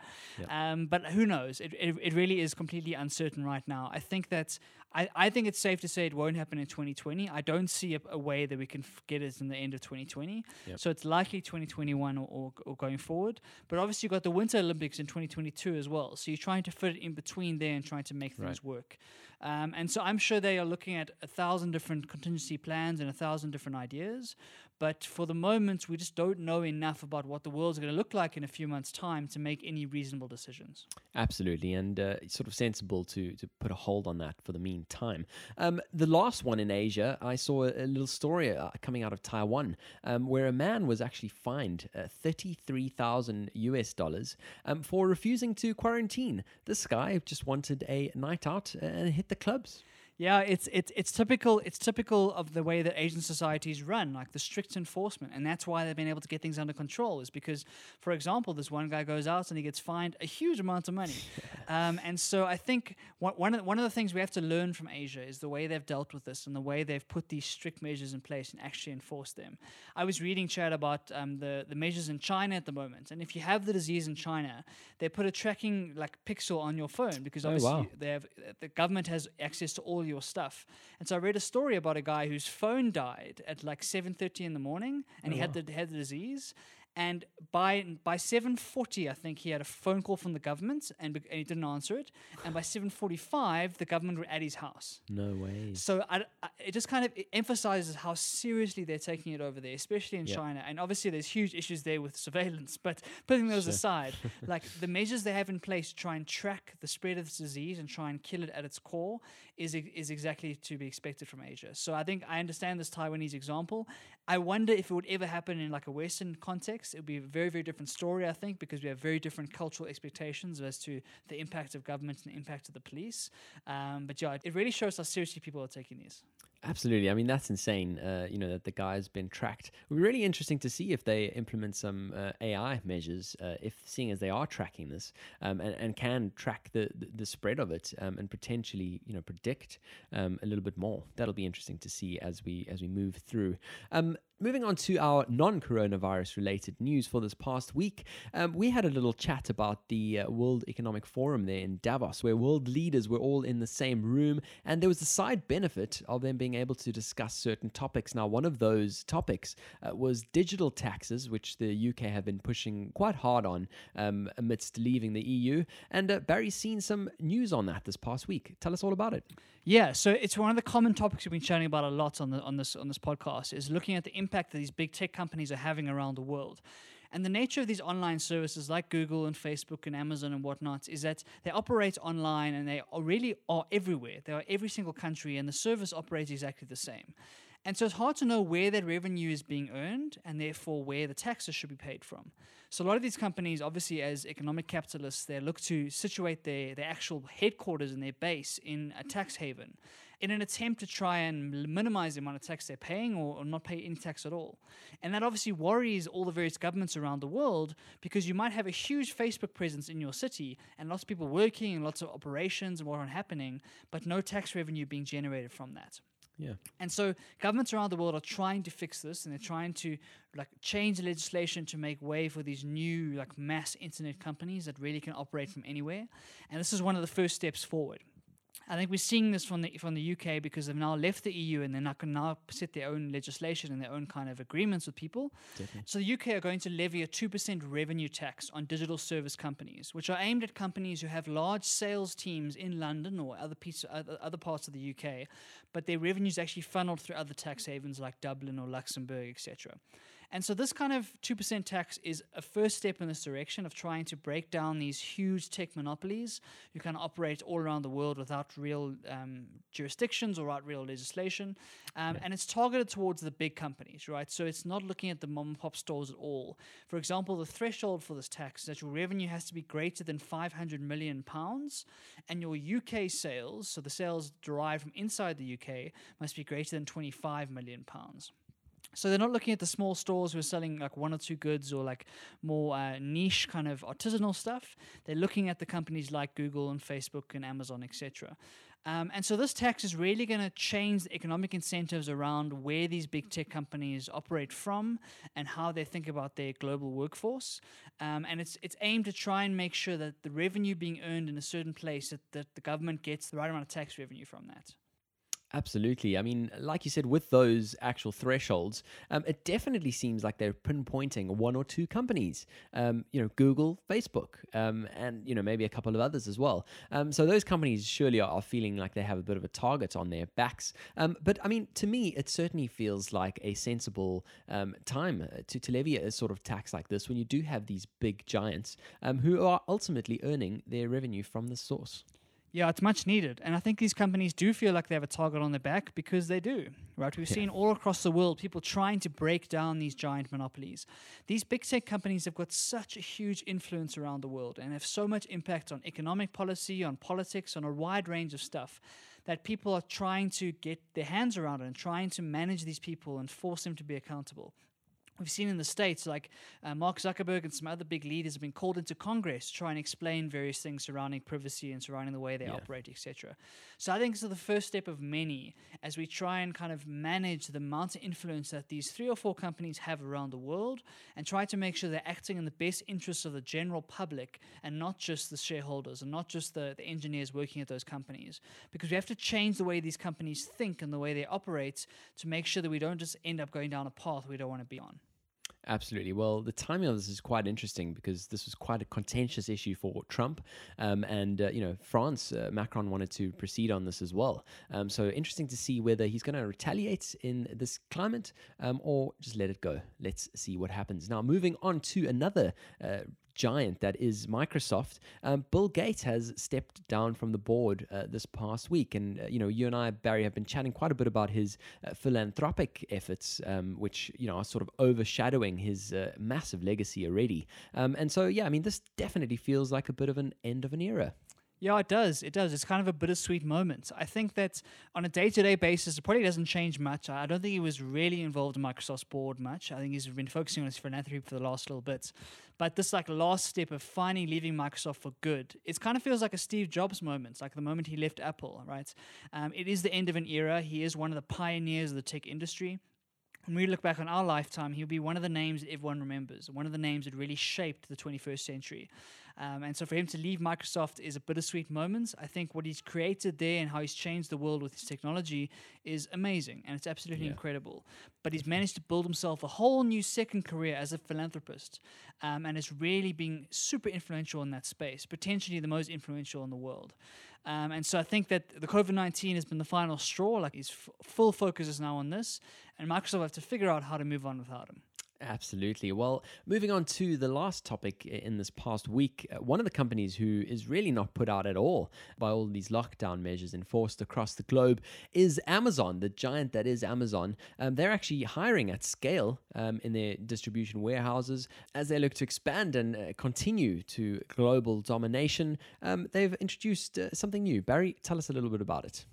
Um, but who knows? It, it, it really is completely uncertain right now. I think that I, I think it's safe to say it won't happen in 2020. I don't see a, a way that we can f- get it in the end of 2020. Yep. So it's likely 2021 or, or, or going forward. But obviously, you've got the Winter Olympics in 2022 as well. So you're trying to fit it in between there and trying to make things Right. work. Um, and so I'm sure they are looking at a thousand different contingency plans and a thousand different ideas. But for the moment, we just don't know enough about what the world's going to look like in a few months' time to make any reasonable decisions. Absolutely, and uh, it's sort of sensible to to put a hold on that for the meantime. Um, the last one in Asia, I saw a, a little story uh, coming out of Taiwan, um, where a man was actually fined uh, thirty three thousand US dollars um, for refusing to quarantine. This guy just wanted a night out and hit the clubs. Yeah, it's it's it's typical. It's typical of the way that Asian societies run, like the strict enforcement, and that's why they've been able to get things under control. Is because, for example, this one guy goes out and he gets fined a huge amount of money, um, and so I think one one of the, one of the things we have to learn from Asia is the way they've dealt with this and the way they've put these strict measures in place and actually enforced them. I was reading chat about um, the the measures in China at the moment, and if you have the disease in China, they put a tracking like pixel on your phone because Oh, obviously wow. they have the government has access to all your stuff. And so I read a story about a guy whose phone died at like 7:30 in the morning and he had oh. the had the disease and by by 7:40 I think he had a phone call from the government and, and he didn't answer it and by 7:45 the government were at his house. No way. So I, I- it just kind of emphasizes how seriously they're taking it over there, especially in Yeah. China. And obviously, there's huge issues there with surveillance. But putting those aside, like the measures they have in place to try and track the spread of this disease and try and kill it at its core is is exactly to be expected from Asia. So I think I understand this Taiwanese example. I wonder if it would ever happen in like a Western context. It would be a very very different story, I think, because we have very different cultural expectations as to the impact of government and the impact of the police. Um, but yeah, it really shows how seriously people are taking these. Absolutely. I mean, that's insane. Uh, you know that the guy's been tracked. It would be really interesting to see if they implement some uh, AI measures, uh, if seeing as they are tracking this um, and, and can track the, the, spread of it um, and potentially you know predict um, a little bit more. That'll be interesting to see as we as we move through. Moving on to our non-coronavirus related news for this past week, um, we had a little chat about the uh, World Economic Forum there in Davos, where world leaders were all in the same room, and there was a side benefit of them being able to discuss certain topics. Now, one of those topics uh, was digital taxes, which the UK have been pushing quite hard on um, amidst leaving the EU. And uh, Barry's seen some news on that this past week. Tell us all about it. Yeah, so it's one of the common topics we've been chatting about a lot on the on this on this podcast is looking at the impact that these big tech companies are having around the world. And the nature of these online services like Google and Facebook and Amazon and whatnot is that they operate online and they are really are everywhere. They are every single country and the service operates exactly the same. And so it's hard to know where that revenue is being earned and therefore where the taxes should be paid from. So a lot of these companies, obviously as economic capitalists, they look to situate their, their actual headquarters and their base in a tax haven in an attempt to try and minimize the amount of tax they're paying or, or not pay any tax at all. And that obviously worries all the various governments around the world because you might have a huge Facebook presence in your city and lots of people working and lots of operations and whatnot happening, but no tax revenue being generated from that. Yeah. And so governments around the world are trying to fix this and they're trying to like change the legislation to make way for these new like mass internet companies that really can operate from anywhere. And this is one of the first steps forward. I think we're seeing this from the from the UK because they've now left the EU and they're not going to now set their own legislation and their own kind of agreements with people. So the UK are going to levy a two percent revenue tax on digital service companies, which are aimed at companies who have large sales teams in London or other piece, other, other parts of the UK, but their revenues actually funneled through other tax havens like Dublin or Luxembourg, etc. And so this kind of 2% tax is a first step in this direction of trying to break down these huge tech monopolies who kind of operate all around the world without real um, jurisdictions or without real legislation. Um, And it's targeted towards the big companies, right? So it's not looking at the mom and pop stores at all. For example, the threshold for this tax is that your revenue has to be greater than 500 million pounds and your UK sales, so the sales derived from inside the UK, must be greater than 25 million pounds. So they're not looking at the small stores who are selling like one or two goods or like more uh, niche kind of artisanal stuff. They're looking at the companies like Google and Facebook and Amazon, etc. Um, and so this tax is really going to change the economic incentives around where these big tech companies operate from and how they think about their global workforce. Um, and it's it's aimed to try and make sure that the revenue being earned in a certain place that, that the government gets the right amount of tax revenue from that. Absolutely. I mean, like you said, with those actual thresholds, um, it definitely seems like they're pinpointing one or two companies. Um, you know, Google, Facebook, um, and you know maybe a couple of others as well. Um, so those companies surely are, feeling like they have a bit of a target on their backs. Um, but I mean, to me, it certainly feels like a sensible um, time to, to levy a sort of tax like this when you do have these big giants who are ultimately earning their revenue from the source. Yeah, it's much needed. And I think these companies do feel like they have a target on their back because they do, right? We've yeah. seen all across the world people trying to break down these giant monopolies. These big tech companies have got such a huge influence around the world and have so much impact on economic policy, on politics, on a wide range of stuff that people are trying to get their hands around it and trying to manage these people and force them to be accountable. We've seen in the States, like uh, Mark Zuckerberg and some other big leaders have been called into Congress to try and explain various things surrounding privacy and surrounding the way they yeah. operate, etc. So I think this is the first step of many as we try and kind of manage the amount of influence that these three or four companies have around the world and try to make sure they're acting in the best interests of the general public and not just the shareholders and not just the, the engineers working at those companies. Because we have to change the way these companies think and the way they operate to make sure that we don't just end up going down a path we don't want to be on. Absolutely. Well, the timing of this is quite interesting because this was quite a contentious issue for Trump, um, and uh, you know France. Uh, Macron wanted to proceed on this as well. Um, so interesting to see whether he's going to retaliate in this climate um, or just let it go. Let's see what happens. Now, moving on to another uh, giant that is Microsoft, um, Bill Gates has stepped down from the board uh, this past week. And, uh, you know, you and I, Barry, have been chatting quite a bit about his uh, philanthropic efforts, um, which, you know, are sort of overshadowing his uh, massive legacy already. Um, and so, yeah, I mean, this definitely feels like a bit of an end of an era. Yeah, it does. It does. It's kind of a bittersweet moment. I think that on a day to day basis, it probably doesn't change much. I don't think he was really involved in Microsoft's board much. I think he's been focusing on his philanthropy for the last little bit. But this like last step of finally leaving Microsoft for good, it kind of feels like a Steve Jobs moment, like the moment he left Apple, right? Um, it is the end of an era. He is one of the pioneers of the tech industry when we look back on our lifetime, he'll be one of the names that everyone remembers, one of the names that really shaped the 21st century. Um, and so for him to leave Microsoft is a bittersweet moment. I think what he's created there and how he's changed the world with his technology is amazing and it's absolutely yeah. incredible. But he's managed to build himself a whole new second career as a philanthropist um, and has really been super influential in that space, potentially the most influential in the world. Um, and so I think that the COVID 19 has been the final straw. Like his f- full focus is now on this, and Microsoft have to figure out how to move on without him. Absolutely. Well, moving on to the last topic in this past week, uh, one of the companies who is really not put out at all by all these lockdown measures enforced across the globe is Amazon, the giant that is Amazon. Um, they're actually hiring at scale um, in their distribution warehouses as they look to expand and uh, continue to global domination. Um, they've introduced uh, something new. Barry, tell us a little bit about it.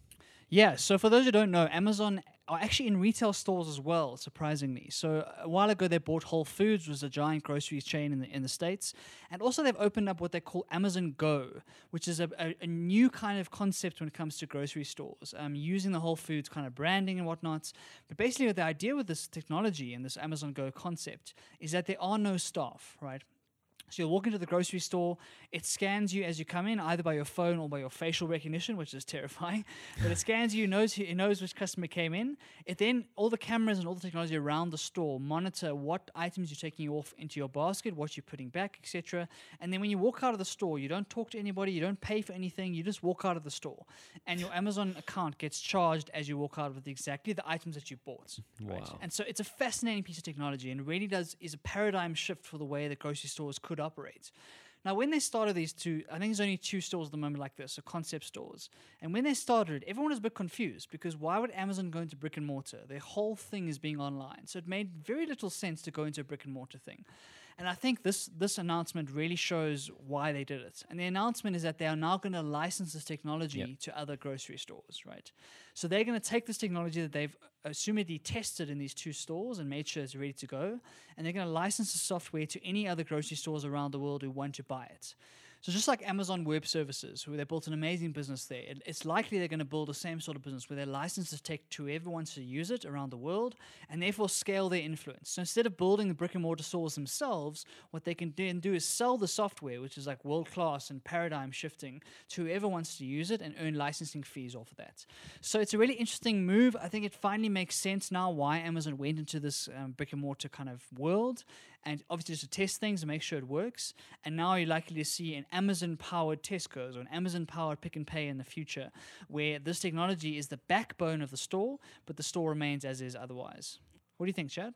Yeah, so for those who don't know, Amazon are actually in retail stores as well, surprisingly. So a while ago, they bought Whole Foods, was a giant grocery chain in the in the states, and also they've opened up what they call Amazon Go, which is a, a, a new kind of concept when it comes to grocery stores, um, using the Whole Foods kind of branding and whatnot. But basically, the idea with this technology and this Amazon Go concept is that there are no staff, right? So you'll walk into the grocery store, it scans you as you come in, either by your phone or by your facial recognition, which is terrifying. But it scans you, knows who, it knows which customer came in. It then all the cameras and all the technology around the store monitor what items you're taking off into your basket, what you're putting back, etc. And then when you walk out of the store, you don't talk to anybody, you don't pay for anything, you just walk out of the store, and your Amazon account gets charged as you walk out with exactly the items that you bought. Wow. Right? And so it's a fascinating piece of technology, and really does is a paradigm shift for the way that grocery stores could operates. Now, when they started these two, I think there's only two stores at the moment like this, so concept stores. And when they started, everyone was a bit confused because why would Amazon go into brick and mortar? Their whole thing is being online. So it made very little sense to go into a brick and mortar thing. And I think this this announcement really shows why they did it. And the announcement is that they are now going to license this technology yep. to other grocery stores, right? So they're going to take this technology that they've assumedly tested in these two stores and made sure it's ready to go, and they're going to license the software to any other grocery stores around the world who want to buy it. So just like Amazon Web Services, where they built an amazing business there, it, it's likely they're going to build the same sort of business where they license the tech to everyone to use it around the world, and therefore scale their influence. So instead of building the brick and mortar stores themselves, what they can then do is sell the software, which is like world class and paradigm shifting, to whoever wants to use it and earn licensing fees off of that. So it's a really interesting move. I think it finally makes sense now why Amazon went into this um, brick and mortar kind of world, and obviously just to test things and make sure it works. And now you're likely to see an Amazon powered Tesco's or an Amazon powered Pick n Pay in the future, where this technology is the backbone of the store, but the store remains as is otherwise. What do you think, Chad?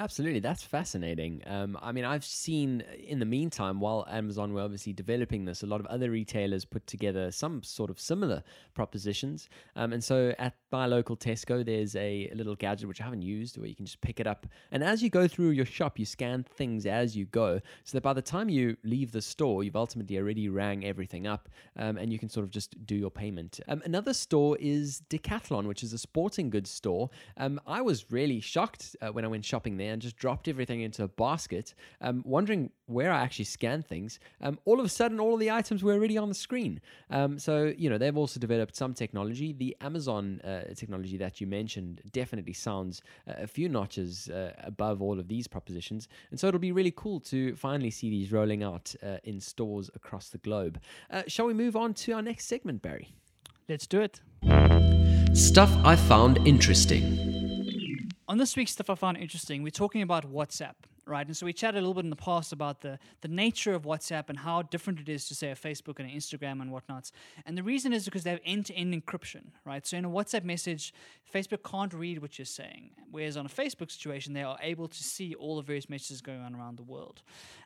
Absolutely, that's fascinating. Um, I mean, I've seen in the meantime, while Amazon were obviously developing this, a lot of other retailers put together some sort of similar propositions. Um, and so at my local Tesco, there's a, little gadget which I haven't used where you can just pick it up. And as you go through your shop, you scan things as you go, so that by the time you leave the store, you've ultimately already rang everything up um, and you can sort of just do your payment. Um, another store is Decathlon, which is a sporting goods store. Um, I was really shocked uh, when I went shopping there and just dropped everything into a basket, um, wondering where I actually scanned things. Um, all of a sudden, all of the items were already on the screen. Um, so, you know, they've also developed some technology. The Amazon uh, technology that you mentioned definitely sounds uh, a few notches uh, above all of these propositions. And so it'll be really cool to finally see these rolling out uh, in stores across the globe. Uh, shall we move on to our next segment, Barry? Let's do it. Stuff I found interesting. On this week's stuff I found interesting, we're talking about WhatsApp, right? And so we chatted a little bit in the past about the, the nature of WhatsApp and how different it is to, say, a Facebook and an Instagram and whatnot. And the reason is because they have end to end encryption, right? So in a WhatsApp message, Facebook can't read what you're saying. Whereas on a Facebook situation, they are able to see all the various messages going on around the world.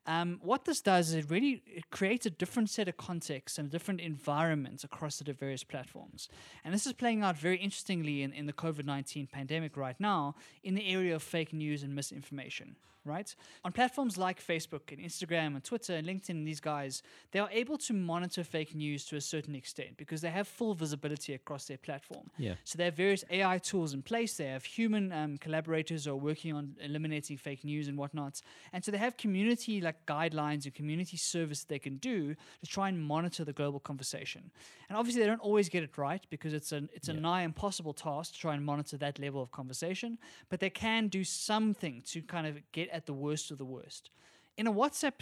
Um, what this does is it really it creates a different set of contexts and different environments across the various platforms. And this is playing out very interestingly in, in the COVID 19 pandemic right now in the area of fake news and misinformation right? On platforms like Facebook and Instagram and Twitter and LinkedIn and these guys, they are able to monitor fake news to a certain extent because they have full visibility across their platform. Yeah. So they have various AI tools in place. They have human um, collaborators who are working on eliminating fake news and whatnot. And so they have community like guidelines and community service they can do to try and monitor the global conversation. And obviously they don't always get it right because it's an it's a Yeah. nigh impossible task to try and monitor that level of conversation. But they can do something to kind of get at the worst of the worst. In a WhatsApp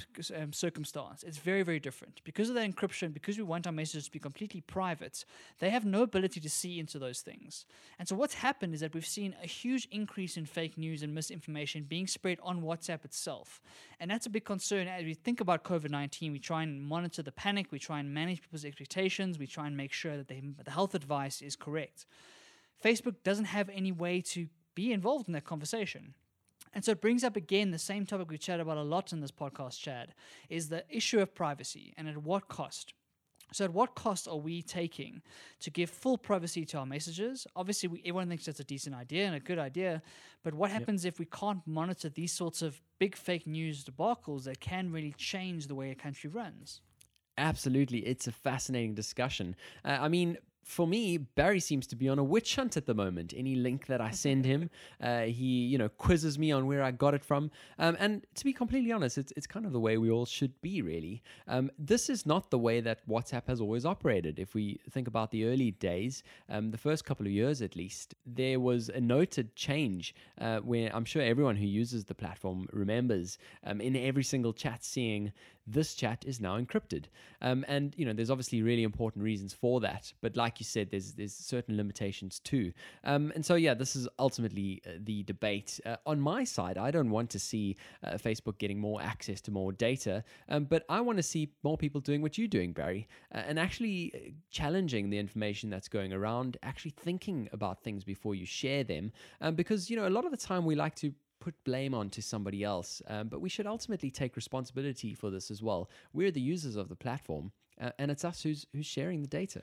um, circumstance, it's very, very different. Because of that encryption, because we want our messages to be completely private, they have no ability to see into those things. And so, what's happened is that we've seen a huge increase in fake news and misinformation being spread on WhatsApp itself. And that's a big concern as we think about COVID 19. We try and monitor the panic, we try and manage people's expectations, we try and make sure that they, the health advice is correct. Facebook doesn't have any way to be involved in that conversation. And so it brings up again the same topic we chat about a lot in this podcast, Chad, is the issue of privacy and at what cost. So, at what cost are we taking to give full privacy to our messages? Obviously, we, everyone thinks that's a decent idea and a good idea, but what happens if we can't monitor these sorts of big fake news debacles that can really change the way a country runs? Absolutely. It's a fascinating discussion. Uh, I mean, for me, Barry seems to be on a witch hunt at the moment. Any link that I send him, uh, he you know quizzes me on where I got it from. Um, and to be completely honest, it's it's kind of the way we all should be, really. Um, this is not the way that WhatsApp has always operated. If we think about the early days, um, the first couple of years at least, there was a noted change uh, where I'm sure everyone who uses the platform remembers um, in every single chat seeing this chat is now encrypted. Um, and you know, there's obviously really important reasons for that. But like you said, there's there's certain limitations too. Um, and so yeah, this is ultimately uh, the debate. Uh, on my side, I don't want to see uh, Facebook getting more access to more data, um, but I want to see more people doing what you're doing, Barry, uh, and actually uh, challenging the information that's going around, actually thinking about things before you share them, um, because you know a lot of the time we like to put blame onto somebody else. Um, but we should ultimately take responsibility for this as well. We're the users of the platform, uh, and it's us who's who's sharing the data.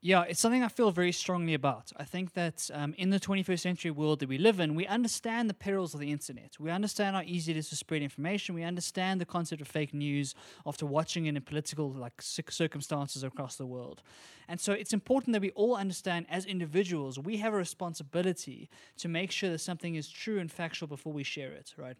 Yeah, it's something I feel very strongly about. I think that um, in the 21st century world that we live in, we understand the perils of the internet. We understand how easy it is to spread information. We understand the concept of fake news after watching it in political like circumstances across the world. And so it's important that we all understand as individuals, we have a responsibility to make sure that something is true and factual before we share it, right?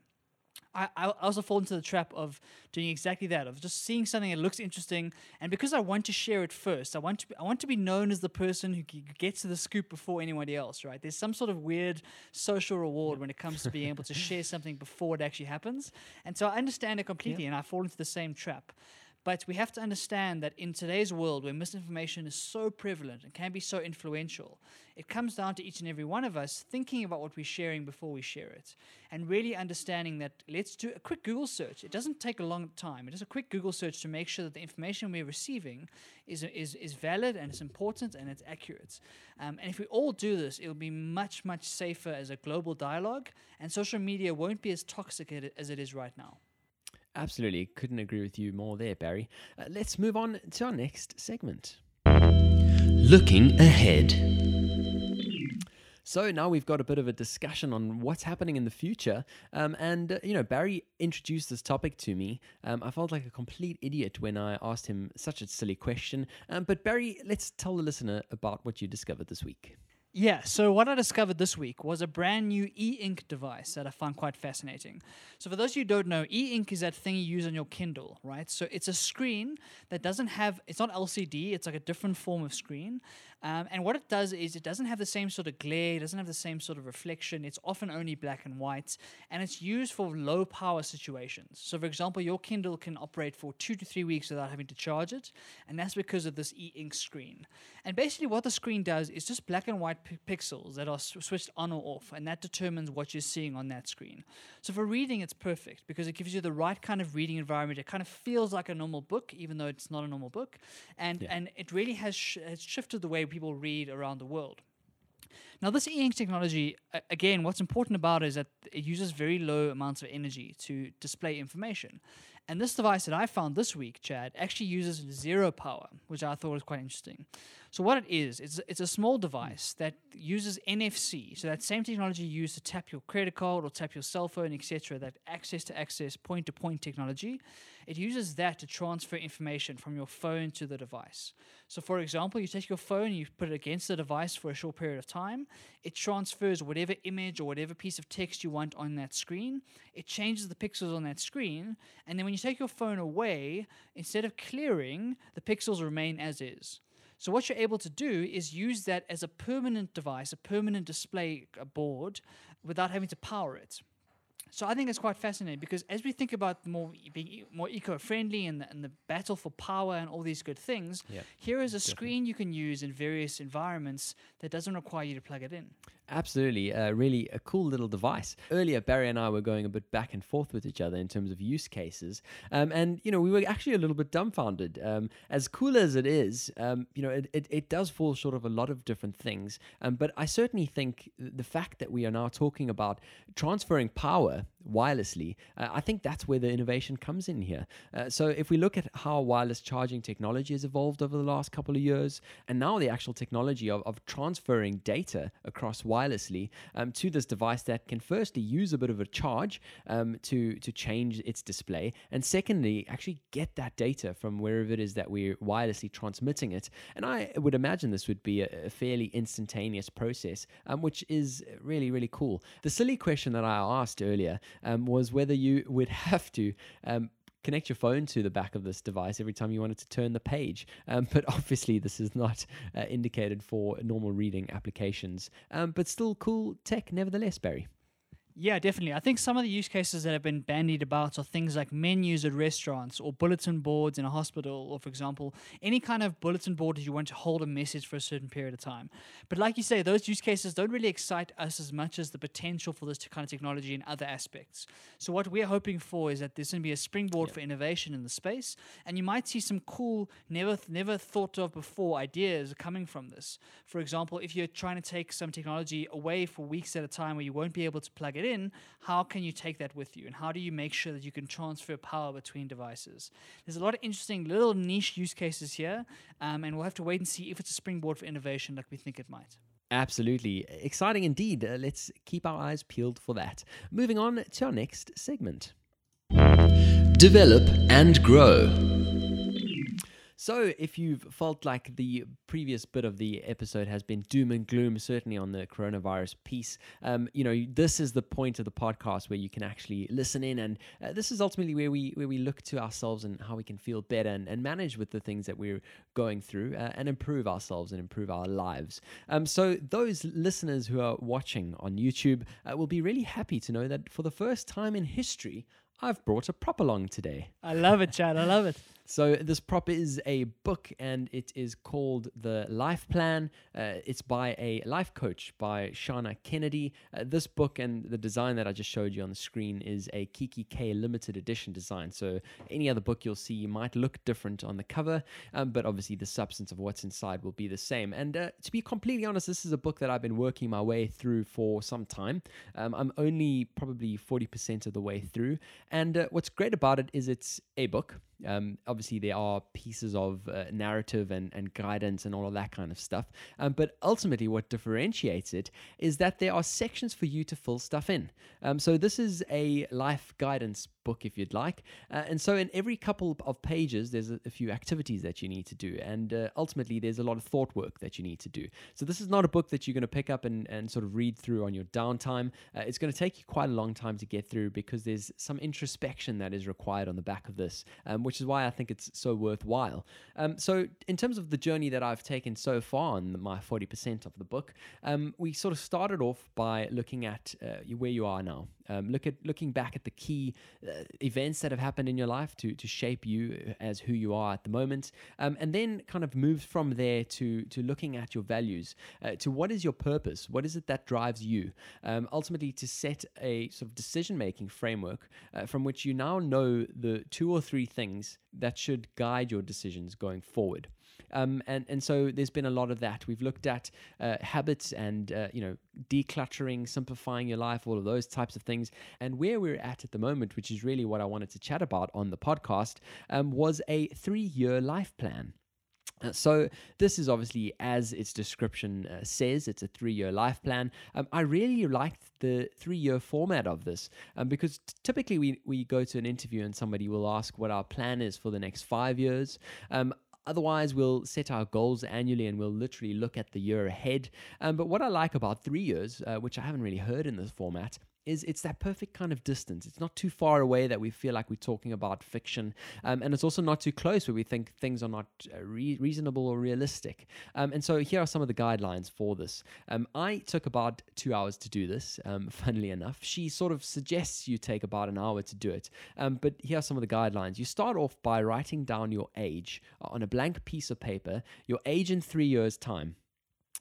I, I also fall into the trap of doing exactly that of just seeing something that looks interesting. And because I want to share it first I want to be, I want to be known as the person who gets to the scoop before anybody else right? There's some sort of weird social reward when it comes to being able to share something before it actually happens. And so I understand it completely and I fall into the same trap but we have to understand that in today's world where misinformation is so prevalent and can be so influential, it comes down to each and every one of us thinking about what we're sharing before we share it. And really understanding that let's do a quick Google search. It doesn't take a long time. It is a quick Google search to make sure that the information we're receiving is, is, is valid and it's important and it's accurate. Um, and if we all do this, it'll be much, much safer as a global dialogue, and social media won't be as toxic as it is right now. Absolutely. Couldn't agree with you more there, Barry. Uh, let's move on to our next segment. Looking ahead. So now we've got a bit of a discussion on what's happening in the future. Um, and, uh, you know, Barry introduced this topic to me. Um, I felt like a complete idiot when I asked him such a silly question. Um, but, Barry, let's tell the listener about what you discovered this week. Yeah, so what I discovered this week was a brand new e ink device that I found quite fascinating. So, for those of you who don't know, e ink is that thing you use on your Kindle, right? So, it's a screen that doesn't have, it's not LCD, it's like a different form of screen. Um, and what it does is it doesn't have the same sort of glare, it doesn't have the same sort of reflection, it's often only black and white, and it's used for low power situations. So, for example, your Kindle can operate for two to three weeks without having to charge it, and that's because of this e ink screen. And basically, what the screen does is just black and white p- pixels that are s- switched on or off, and that determines what you're seeing on that screen. So, for reading, it's perfect because it gives you the right kind of reading environment. It kind of feels like a normal book, even though it's not a normal book, and and it really has, sh- has shifted the way people read around the world. Now, this e-ink technology, again, what's important about it is that it uses very low amounts of energy to display information. And this device that I found this week, Chad, actually uses zero power, which I thought was quite interesting. So what it is, it's it's a small device that uses NFC, so that same technology used to tap your credit card or tap your cell phone, etc. That access to access, point to point technology, it uses that to transfer information from your phone to the device. So, for example, you take your phone, you put it against the device for a short period of time, it transfers whatever image or whatever piece of text you want on that screen. It changes the pixels on that screen, and then when you take your phone away, instead of clearing, the pixels remain as is. So what you're able to do is use that as a permanent device, a permanent display uh, board, without having to power it. So I think it's quite fascinating because as we think about more being more eco-friendly and the, and the battle for power and all these good things, here is a screen you can use in various environments that doesn't require you to plug it in. Absolutely, uh, really a cool little device. Earlier, Barry and I were going a bit back and forth with each other in terms of use cases, um, and you know we were actually a little bit dumbfounded. Um, as cool as it is, um, you know, it, it, it does fall short of a lot of different things. Um, but I certainly think the fact that we are now talking about transferring power wirelessly, uh, I think that's where the innovation comes in here. Uh, so if we look at how wireless charging technology has evolved over the last couple of years, and now the actual technology of, of transferring data across wirelessly um, to this device that can firstly use a bit of a charge um, to to change its display, and secondly actually get that data from wherever it is that we're wirelessly transmitting it. And I would imagine this would be a, a fairly instantaneous process, um, which is really really cool. The silly question that I asked earlier um, was whether you would have to um, connect your phone to the back of this device every time you wanted to turn the page. Um, but obviously, this is not uh, indicated for normal reading applications. Um, but still cool tech, nevertheless, Barry. Yeah, definitely. I think some of the use cases that have been bandied about are things like menus at restaurants or bulletin boards in a hospital, or for example, any kind of bulletin board that you want to hold a message for a certain period of time. But like you say, those use cases don't really excite us as much as the potential for this kind of technology in other aspects. So what we're hoping for is that there's going to be a springboard for innovation in the space, and you might see some cool, never never thought of before ideas coming from this. For example, if you're trying to take some technology away for weeks at a time where you won't be able to plug it in, how can you take that with you? And how do you make sure that you can transfer power between devices? There's a lot of interesting little niche use cases here, um, and we'll have to wait and see if it's a springboard for innovation like we think it might. Absolutely. Exciting indeed. Uh, let's keep our eyes peeled for that. Moving on to our next segment. Develop and grow. So, if you've felt like the previous bit of the episode has been doom and gloom, certainly on the coronavirus piece, um, you know, this is the point of the podcast where you can actually listen in, and uh, this is ultimately where we where we look to ourselves and how we can feel better and, and manage with the things that we're going through uh, and improve ourselves and improve our lives. Um, so, those listeners who are watching on YouTube uh, will be really happy to know that for the first time in history. I've brought a prop along today. I love it, Chad. I love it. So this prop is a book, and it is called the Life Plan. Uh, it's by a life coach by Shannah Kennedy. Uh, this book and the design that I just showed you on the screen is a kikki.K limited edition design. So any other book you'll see might look different on the cover, um, but obviously the substance of what's inside will be the same. And uh, to be completely honest, this is a book that I've been working my way through for some time. Um, I'm only probably 40% of the way through, and uh, what's great about it is it's a book. Um, obviously, there are pieces of uh, narrative and, and guidance and all of that kind of stuff. Um, but ultimately, what differentiates it is that there are sections for you to fill stuff in. Um, so, this is a life guidance book, if you'd like. Uh, and so, in every couple of pages, there's a, a few activities that you need to do. And uh, ultimately, there's a lot of thought work that you need to do. So, this is not a book that you're going to pick up and, and sort of read through on your downtime. Uh, it's going to take you quite a long time to get through because there's some introspection that is required on the back of this. Um, which is why I think it's so worthwhile. Um, so, in terms of the journey that I've taken so far on my 40% of the book, um, we sort of started off by looking at uh, where you are now. Um, look at looking back at the key uh, events that have happened in your life to to shape you as who you are at the moment, um, and then kind of moved from there to to looking at your values, uh, to what is your purpose, what is it that drives you, um, ultimately to set a sort of decision making framework uh, from which you now know the two or three things that should guide your decisions going forward. Um, and and so there's been a lot of that. We've looked at uh, habits and uh, you know decluttering, simplifying your life, all of those types of things. And where we're at at the moment, which is really what I wanted to chat about on the podcast, um, was a three-year life plan. Uh, so this is obviously as its description uh, says it's a three-year life plan um, i really liked the three-year format of this um, because t- typically we, we go to an interview and somebody will ask what our plan is for the next five years um, Otherwise, we'll set our goals annually and we'll literally look at the year ahead. Um, but what I like about three years, uh, which I haven't really heard in this format, is it's that perfect kind of distance. It's not too far away that we feel like we're talking about fiction, um, and it's also not too close where we think things are not uh, re- reasonable or realistic. Um, and so here are some of the guidelines for this. Um, I took about two hours to do this. Um, funnily enough, she sort of suggests you take about an hour to do it. Um, but here are some of the guidelines. You start off by writing down your age on a blank piece of paper, your age in three years' time.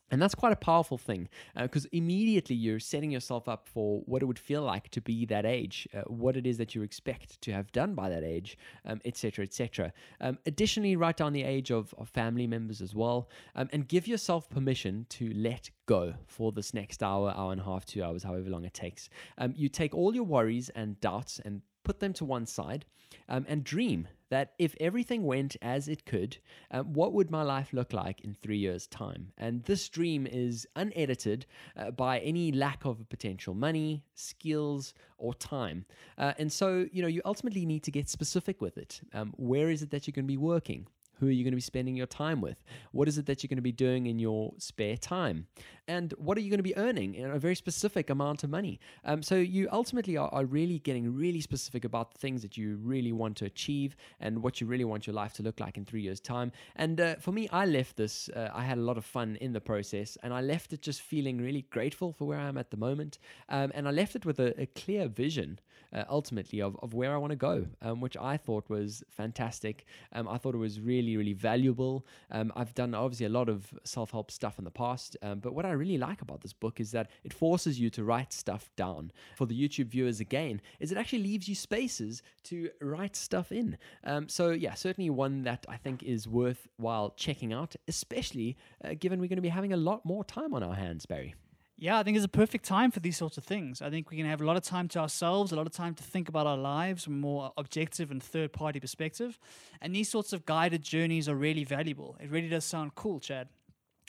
And that's quite a powerful thing because uh, immediately you're setting yourself up for what it would feel like to be that age, uh, what it is that you expect to have done by that age, etc., um, etc. Et um, additionally, write down the age of, of family members as well um, and give yourself permission to let go for this next hour, hour and a half, two hours, however long it takes. Um, you take all your worries and doubts and put them to one side um, and dream that if everything went as it could, um, what would my life look like in three years' time? And this dream is unedited uh, by any lack of potential money, skills, or time. Uh, and so, you know, you ultimately need to get specific with it. Um, where is it that you're going to be working? Who are you going to be spending your time with? What is it that you're going to be doing in your spare time? And what are you going to be earning in a very specific amount of money? Um, so you ultimately are, are, really getting really specific about the things that you really want to achieve and what you really want your life to look like in three years' time. And uh, for me, I left this, uh, I had a lot of fun in the process, and I left it just feeling really grateful for where I am at the moment. Um, and I left it with a, a clear vision uh, ultimately of, of where I want to go, um, which I thought was fantastic. Um, I thought it was really, really valuable. Um, I've done obviously a lot of self help stuff in the past, um, but what I really like about this book is that it forces you to write stuff down. For the YouTube viewers, again, is it actually leaves you spaces to write stuff in. Um, so, yeah, certainly one that I think is worthwhile checking out, especially uh, given we're going to be having a lot more time on our hands, Barry. Yeah, I think it's a perfect time for these sorts of things. I think we can have a lot of time to ourselves, a lot of time to think about our lives from a more objective and third party perspective. And these sorts of guided journeys are really valuable. It really does sound cool, Chad.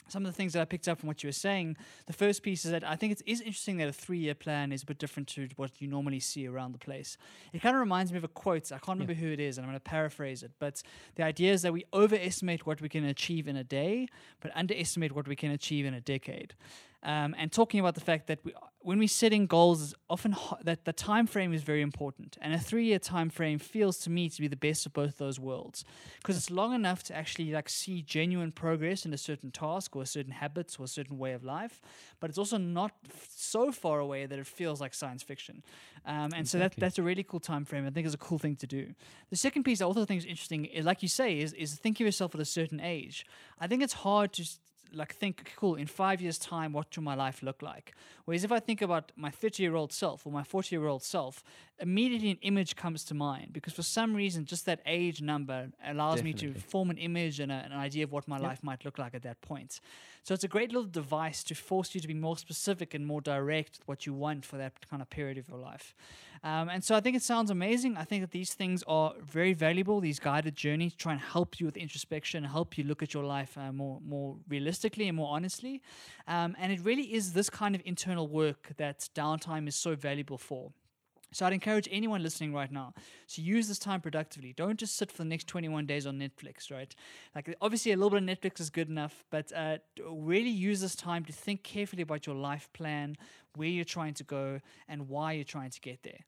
some of the things that I picked up from what you were saying. The first piece is that I think it is interesting that a three year plan is a bit different to what you normally see around the place. It kind of reminds me of a quote. I can't remember who it is, and I'm going to paraphrase it. But the idea is that we overestimate what we can achieve in a day, but underestimate what we can achieve in a decade. Um, and talking about the fact that we, when we're setting goals, is often ho- that the time frame is very important, and a three-year time frame feels to me to be the best of both those worlds, because it's long enough to actually like see genuine progress in a certain task or a certain habit or a certain way of life, but it's also not f- so far away that it feels like science fiction. Um, and so that that's a really cool time frame. I think is a cool thing to do. The second piece I also think is interesting, is, like you say, is is think of yourself at a certain age. I think it's hard to like think, cool, in five years' time, what will my life look like? Whereas if I think about my 30 year old self or my 40 year old self, immediately an image comes to mind because for some reason, just that age number allows me to form an image and a, an idea of what my life might look like at that point. So it's a great little device to force you to be more specific and more direct what you want for that kind of period of your life. Um, and so I think it sounds amazing. I think that these things are very valuable. These guided journeys try and help you with introspection, help you look at your life uh, more more realistically and more honestly. Um, and it really is this kind of internal work that downtime is so valuable for. So I'd encourage anyone listening right now to use this time productively. Don't just sit for the next 21 days on Netflix, right? Like obviously a little bit of Netflix is good enough, but uh, really use this time to think carefully about your life plan, where you're trying to go, and why you're trying to get there.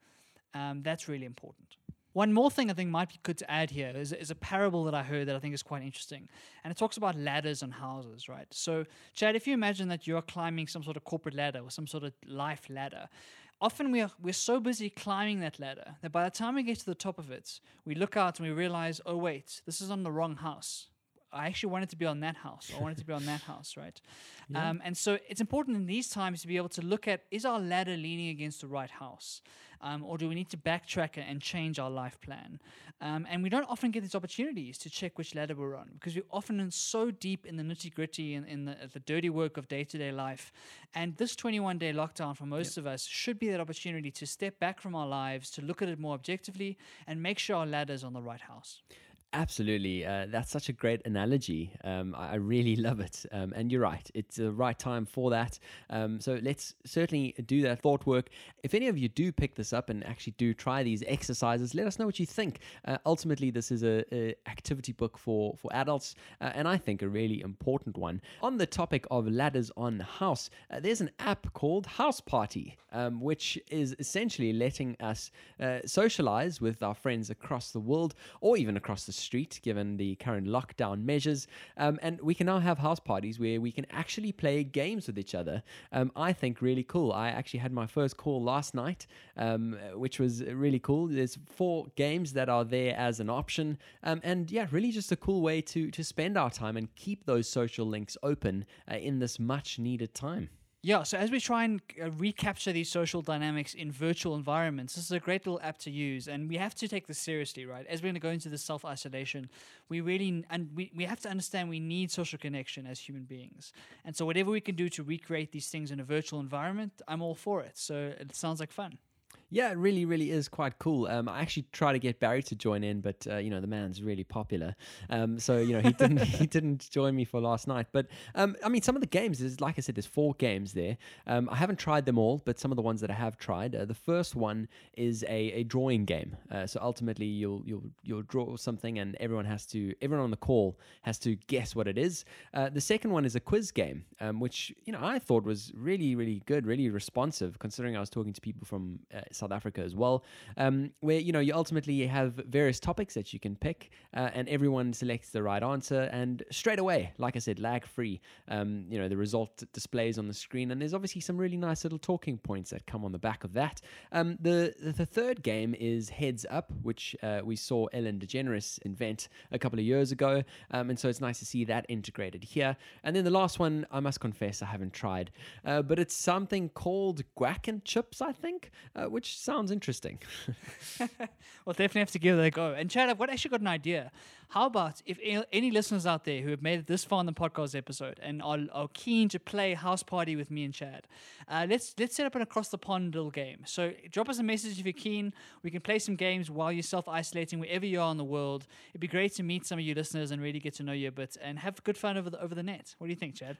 Um, that's really important. One more thing I think might be good to add here is, is a parable that I heard that I think is quite interesting. And it talks about ladders on houses, right? So, Chad, if you imagine that you're climbing some sort of corporate ladder or some sort of life ladder, often we are, we're so busy climbing that ladder that by the time we get to the top of it, we look out and we realize, oh, wait, this is on the wrong house. I actually wanted to be on that house. I wanted to be on that house, right? Um, and so it's important in these times to be able to look at is our ladder leaning against the right house? Um, or do we need to backtrack it and change our life plan? Um, and we don't often get these opportunities to check which ladder we're on because we're often in so deep in the nitty gritty and in the, the dirty work of day to day life. And this 21 day lockdown for most of us should be that opportunity to step back from our lives, to look at it more objectively, and make sure our ladder's on the right house. Absolutely. Uh, that's such a great analogy. Um, I, I really love it. Um, and you're right. It's the right time for that. Um, so let's certainly do that thought work. If any of you do pick this up and actually do try these exercises, let us know what you think. Uh, ultimately, this is a, activity book for, for adults, uh, and I think a really important one. On the topic of ladders on house, uh, there's an app called House Party, um, which is essentially letting us uh, socialize with our friends across the world or even across the street, given the current lockdown measures. Um, and we can now have house parties where we can actually play games with each other. Um, I think really cool. I actually had my first call last night, um, which was really cool. There's four games that are there as an option, um, and yeah, really just a cool way to to spend our time and keep those social links open uh, in this much needed time. Yeah, so as we try and uh, recapture these social dynamics in virtual environments, this is a great little app to use, and we have to take this seriously, right? As we're going to go into this self isolation, we really and we, we have to understand we need social connection as human beings, and so whatever we can do to recreate these things in a virtual environment, I'm all for it. So it sounds like fun. Yeah, it really, really is quite cool. Um, I actually tried to get Barry to join in, but uh, you know the man's really popular, um, so you know he didn't he didn't join me for last night. But um, I mean, some of the games is like I said, there's four games there. Um, I haven't tried them all, but some of the ones that I have tried. Uh, the first one is a, a drawing game. Uh, so ultimately, you'll you'll you'll draw something, and everyone has to everyone on the call has to guess what it is. Uh, the second one is a quiz game, um, which you know I thought was really, really good, really responsive, considering I was talking to people from uh, South Africa as well, um, where you know you ultimately have various topics that you can pick, uh, and everyone selects the right answer, and straight away, like I said, lag free. Um, you know the result displays on the screen, and there's obviously some really nice little talking points that come on the back of that. Um, the, the third game is Heads Up, which uh, we saw Ellen DeGeneres invent a couple of years ago, um, and so it's nice to see that integrated here. And then the last one, I must confess, I haven't tried, uh, but it's something called Guac and Chips, I think, uh, which sounds interesting. Well, definitely have to give that a go. And Chad, I've actually got an idea. How about if any listeners out there who have made it this far in the podcast episode and are, are keen to play house party with me and Chad, uh, let's let's set up an across the pond little game. So drop us a message if you're keen. We can play some games while you're self isolating wherever you are in the world. It'd be great to meet some of you listeners and really get to know you a bit and have good fun over the over the net. What do you think, Chad?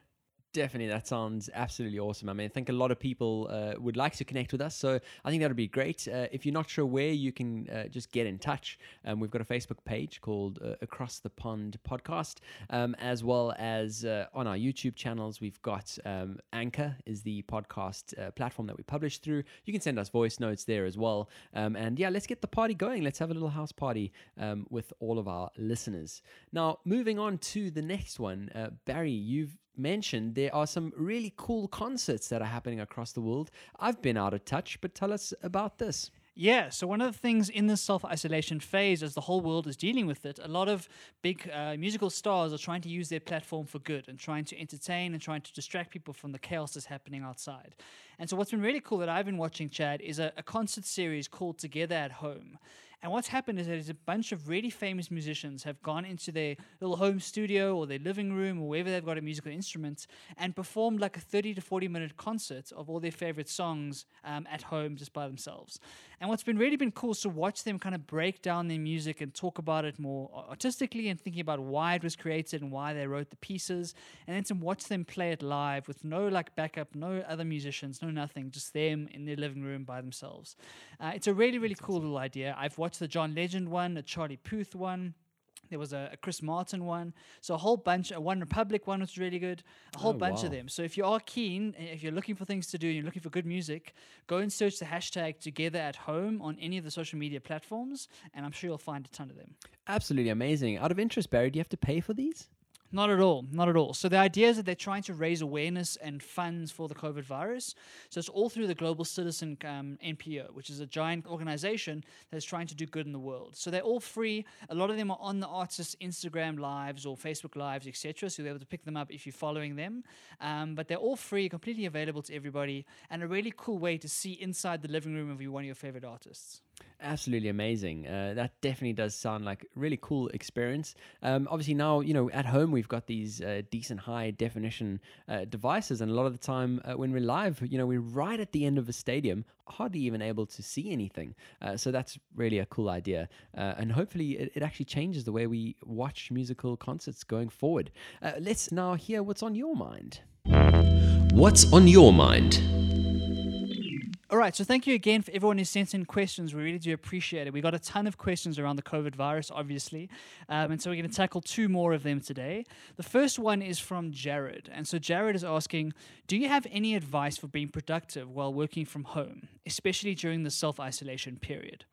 Definitely, that sounds absolutely awesome. I mean, I think a lot of people uh, would like to connect with us, so I think that would be great. Uh, if you're not sure where, you can uh, just get in touch. Um, we've got a Facebook page called uh, Across the Pond Podcast, um, as well as uh, on our YouTube channels. We've got um, Anchor is the podcast uh, platform that we publish through. You can send us voice notes there as well. Um, and yeah, let's get the party going. Let's have a little house party um, with all of our listeners. Now, moving on to the next one, Barry, you've mentioned there are some really cool concerts that are happening across the world. I've been out of touch, but tell us about this. Yeah, so one of the things in this self isolation phase, as the whole world is dealing with it, a lot of big uh, musical stars are trying to use their platform for good and trying to entertain and trying to distract people from the chaos that's happening outside. And so, what's been really cool that I've been watching, Chad, is a, a concert series called Together at Home. And what's happened is that there's a bunch of really famous musicians have gone into their little home studio or their living room or wherever they've got a musical instrument and performed like a 30 to 40 minute concert of all their favorite songs um, at home just by themselves. And what's been really been cool is to watch them kind of break down their music and talk about it more artistically and thinking about why it was created and why they wrote the pieces, and then to watch them play it live with no like backup, no other musicians, no nothing, just them in their living room by themselves. Uh, it's a really really cool little idea. I've watched the John Legend one, the Charlie Puth one. There was a, a Chris Martin one, so a whole bunch. A One Republic one was really good. A whole Oh, bunch wow. of them. So if you are keen, and if you're looking for things to do, and you're looking for good music, go and search the hashtag Together at Home on any of the social media platforms, and I'm sure you'll find a ton of them. Absolutely amazing. Out of interest, Barry, do you have to pay for these? Not at all. Not at all. So the idea is that they're trying to raise awareness and funds for the COVID virus. So it's all through the Global Citizen um, NPO, which is a giant organization that is trying to do good in the world. So they're all free. A lot of them are on the artists' Instagram lives or Facebook lives, etc. So you'll be able to pick them up if you're following them. Um, but they're all free, completely available to everybody, and a really cool way to see inside the living room of one of your favorite artists. Absolutely amazing. Uh, that definitely does sound like really cool experience. Um, obviously, now you know at home we've got these uh, decent high definition uh, devices, and a lot of the time uh, when we're live, you know, we're right at the end of a stadium, hardly even able to see anything. Uh, so that's really a cool idea, uh, and hopefully it, it actually changes the way we watch musical concerts going forward. Let's now hear what's on your mind. What's on your mind? All right, so thank you again for everyone who sent in questions. We really do appreciate it. We got a ton of questions around the COVID virus, obviously, um, and so we're going to tackle two more of them today. The first one is from Jared, and so Jared is asking, "Do you have any advice for being productive while working from home, especially during the self isolation period?"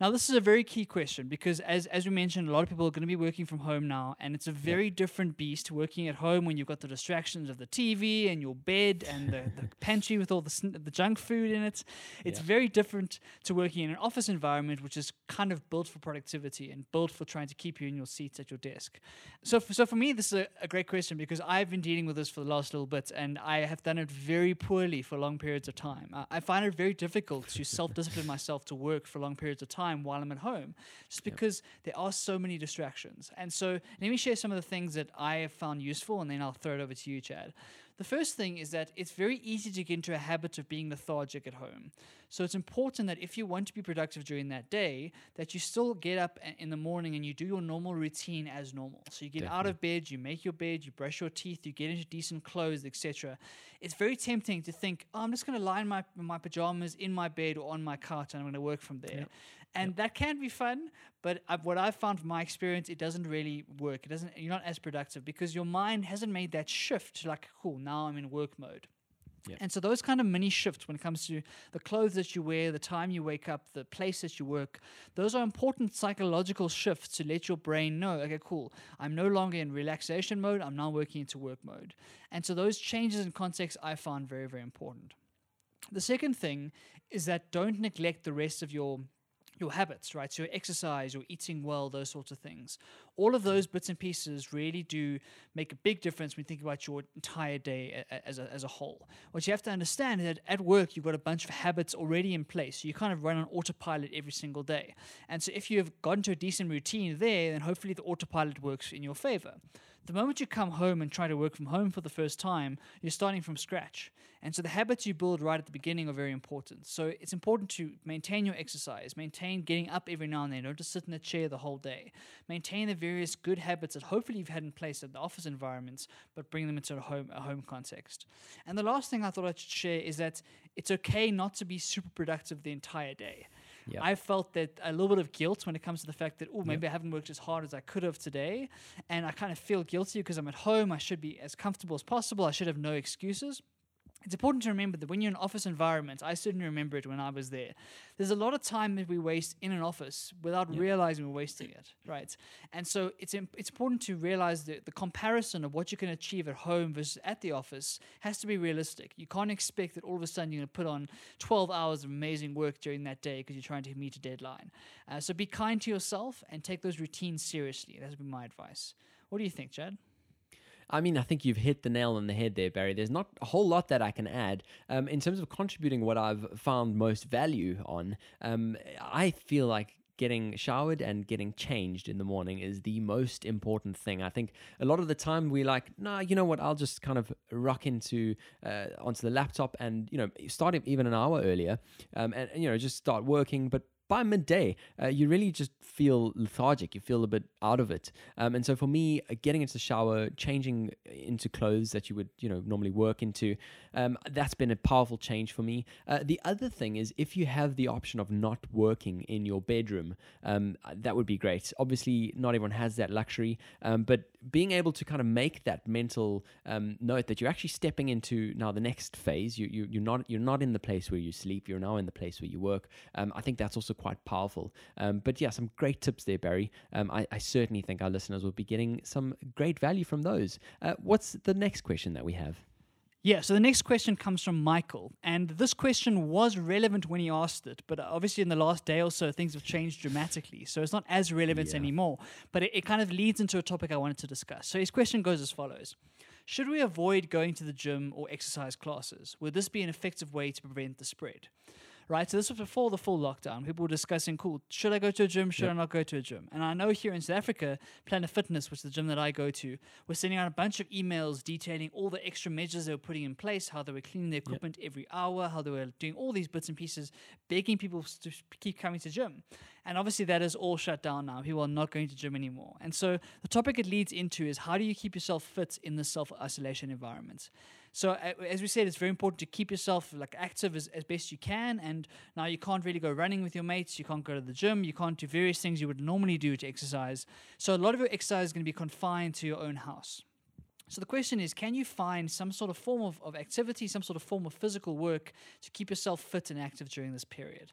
Now, this is a very key question because, as, as we mentioned, a lot of people are going to be working from home now, and it's a very different beast working at home when you've got the distractions of the TV and your bed and the, the pantry with all the, the junk food in it. It's very different to working in an office environment, which is kind of built for productivity and built for trying to keep you in your seats at your desk. So, for, so for me, this is a, a great question because I've been dealing with this for the last little bit, and I have done it very poorly for long periods of time. I, I find it very difficult to self-discipline myself to work for long periods of time while I'm at home, just because there are so many distractions. And so, let me share some of the things that I have found useful, and then I'll throw it over to you, Chad. The first thing is that it's very easy to get into a habit of being lethargic at home. So it's important that if you want to be productive during that day, that you still get up in the morning and you do your normal routine as normal. So you get out of bed, you make your bed, you brush your teeth, you get into decent clothes, etc. It's very tempting to think, oh, I'm just going to lie in my, my pajamas in my bed or on my couch and I'm going to work from there. And that can be fun, but i what I've found from my experience, it doesn't really work. It doesn't. You're not as productive because your mind hasn't made that shift. To like, cool, now I'm in work mode. And so those kind of mini shifts when it comes to the clothes that you wear, the time you wake up, the place that you work, those are important psychological shifts to let your brain know, okay, cool, I'm no longer in relaxation mode, I'm now working into work mode. And so those changes in context I found very, very important. The second thing is that don't neglect the rest of your your habits, right? So your exercise, your eating well, those sorts of things. All of those bits and pieces really do make a big difference when you think about your entire day as a, as a whole. What you have to understand is that at work, you've got a bunch of habits already in place. So you kind of run on autopilot every single day. And so if you have gotten to a decent routine there, then hopefully the autopilot works in your favor. The moment you come home and try to work from home for the first time, you're starting from scratch. And so the habits you build right at the beginning are very important. So it's important to maintain your exercise, maintain getting up every now and then, don't just sit in a chair the whole day. Maintain the various good habits that hopefully you've had in place at the office environments, but bring them into a home a home context. And the last thing I thought I should share is that it's okay not to be super productive the entire day. Yeah. I felt that a little bit of guilt when it comes to the fact that, oh, maybe I haven't worked as hard as I could have today. And I kind of feel guilty because I'm at home. I should be as comfortable as possible. I should have no excuses. It's important to remember that when you're in an office environment, I certainly remember it when I was there. There's a lot of time that we waste in an office without realizing we're wasting it, right? And so it's im- it's important to realize that the comparison of what you can achieve at home versus at the office has to be realistic. You can't expect that all of a sudden you're going to put on 12 hours of amazing work during that day because you're trying to meet a deadline. Uh, so be kind to yourself and take those routines seriously. That would be my advice. What do you think, Chad? I mean, I think you've hit the nail on the head there, Barry. There's not a whole lot that I can add. Um, in terms of contributing what I've found most value on, um, I feel like getting showered and getting changed in the morning is the most important thing. I think a lot of the time we like, nah, you know what? I'll just kind of rock into uh, onto the laptop and you know start even an hour earlier, um, and you know just start working. But by midday, uh, you really just feel lethargic. You feel a bit out of it. Um, and so for me, uh, getting into the shower, changing into clothes that you would, you know, normally work into, um, that's been a powerful change for me. Uh, the other thing is if you have the option of not working in your bedroom, um, that would be great. Obviously, not everyone has that luxury, um, but being able to kind of make that mental um, note that you're actually stepping into now the next phase. You, you you're not you're not in the place where you sleep. You're now in the place where you work. Um, I think that's also quite powerful. Um, but yeah, some great tips there, Barry. Um, I, I certainly think our listeners will be getting some great value from those. Uh, what's the next question that we have? Yeah, so the next question comes from Michael. And this question was relevant when he asked it, but obviously in the last day or so, things have changed dramatically. So it's not as relevant Yeah. anymore. But it, it kind of leads into a topic I wanted to discuss. So his question goes as follows Should we avoid going to the gym or exercise classes? Would this be an effective way to prevent the spread? Right, so this was before the full lockdown. People were discussing, cool, should I go to a gym? Should I not go to a gym? And I know here in South Africa, Planet Fitness, which is the gym that I go to, was sending out a bunch of emails detailing all the extra measures they were putting in place, how they were cleaning the equipment every hour, how they were doing all these bits and pieces, begging people to keep coming to gym. And obviously, that is all shut down now. People are not going to gym anymore. And so, the topic it leads into is how do you keep yourself fit in this self isolation environment? So, as we said, it's very important to keep yourself like active as, as best you can. And now you can't really go running with your mates. You can't go to the gym. You can't do various things you would normally do to exercise. So, a lot of your exercise is going to be confined to your own house. So the question is, can you find some sort of form of, of activity, some sort of form of physical work to keep yourself fit and active during this period?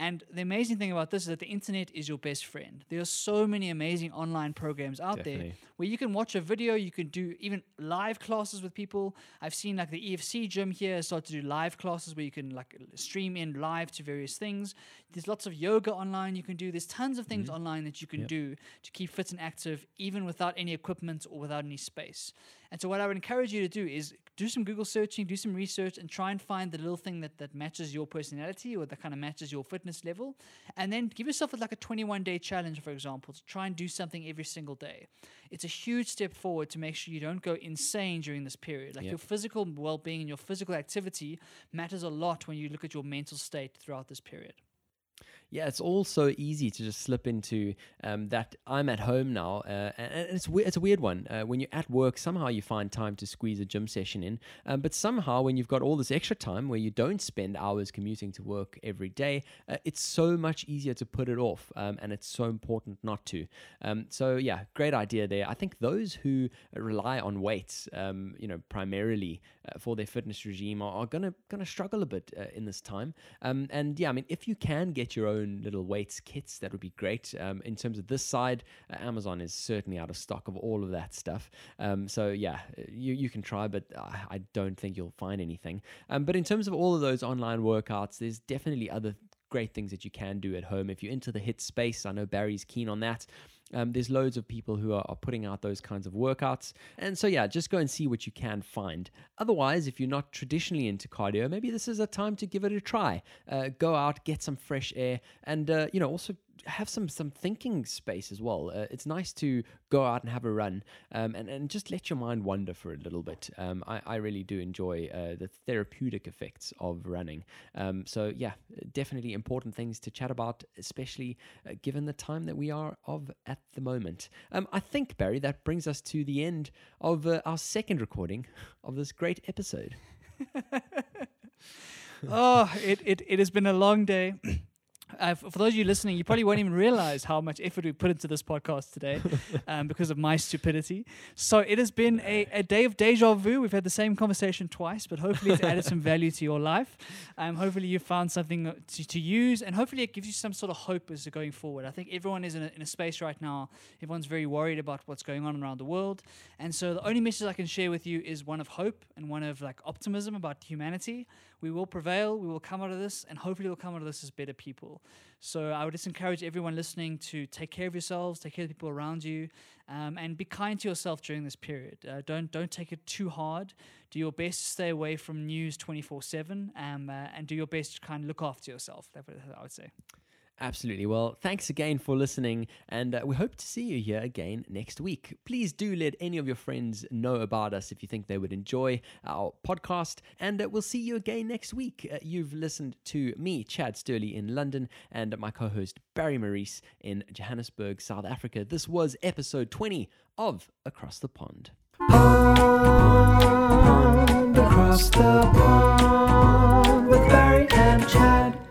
And the amazing thing about this is that the internet is your best friend. There are so many amazing online programs out there where you can watch a video, you can do even live classes with people. I've seen like the EFC gym here start to do live classes where you can like stream in live to various things. There's lots of yoga online you can do. There's tons of things mm-hmm. online that you can do to keep fit and active, even without any equipment or without any space. And so, what I would encourage you to do is do some Google searching, do some research, and try and find the little thing that, that matches your personality or that kind of matches your fitness level. And then give yourself like a 21 day challenge, for example, to try and do something every single day. It's a huge step forward to make sure you don't go insane during this period. Like Yep. your physical well being and your physical activity matters a lot when you look at your mental state throughout this period. Yeah, it's all so easy to just slip into um, that. I'm at home now, uh, and it's it's a weird one. Uh, when you're at work, somehow you find time to squeeze a gym session in, um, but somehow when you've got all this extra time where you don't spend hours commuting to work every day, uh, it's so much easier to put it off, um, and it's so important not to. Um, so yeah, great idea there. I think those who rely on weights, um, you know, primarily uh, for their fitness regime, are, are gonna gonna struggle a bit uh, in this time. Um, and yeah, I mean, if you can get your own little weights kits, that would be great. Um, in terms of this side, uh, Amazon is certainly out of stock of all of that stuff. Um, so yeah, uh, you you can try, but I, I don't think you'll find anything. Um, but in terms of all of those online workouts, there's definitely other great things that you can do at home if you're into the HIIT space. I know Barry's keen on that. Um, there's loads of people who are, are putting out those kinds of workouts. And so, yeah, just go and see what you can find. Otherwise, if you're not traditionally into cardio, maybe this is a time to give it a try. Uh, go out, get some fresh air, and, uh, you know, also have some some thinking space as well. Uh, it's nice to go out and have a run um, and and just let your mind wander for a little bit. Um, I I really do enjoy uh, the therapeutic effects of running. Um, so yeah, definitely important things to chat about, especially uh, given the time that we are of at the moment. Um, I think Barry, that brings us to the end of uh, our second recording of this great episode. oh, it, it, it has been a long day. Uh, for those of you listening, you probably won't even realize how much effort we put into this podcast today um, because of my stupidity. So it has been a, a day of deja vu. We've had the same conversation twice, but hopefully it's added some value to your life. Um, hopefully you found something uh, to, to use, and hopefully it gives you some sort of hope as to going forward. I think everyone is in a, in a space right now. Everyone's very worried about what's going on around the world, and so the only message I can share with you is one of hope and one of like optimism about humanity. We will prevail. We will come out of this, and hopefully we'll come out of this as better people. So I would just encourage everyone listening to take care of yourselves, take care of the people around you, um, and be kind to yourself during this period. Uh, don't don't take it too hard. Do your best to stay away from news twenty four seven, um, uh, and do your best to kind of look after yourself. That's what I would say. Absolutely. Well, thanks again for listening, and uh, we hope to see you here again next week. Please do let any of your friends know about us if you think they would enjoy our podcast, and uh, we'll see you again next week. Uh, you've listened to me, Chad Sturley, in London, and my co host, Barry Maurice, in Johannesburg, South Africa. This was episode 20 of Across the Pond. Pond across the pond with Barry and Chad.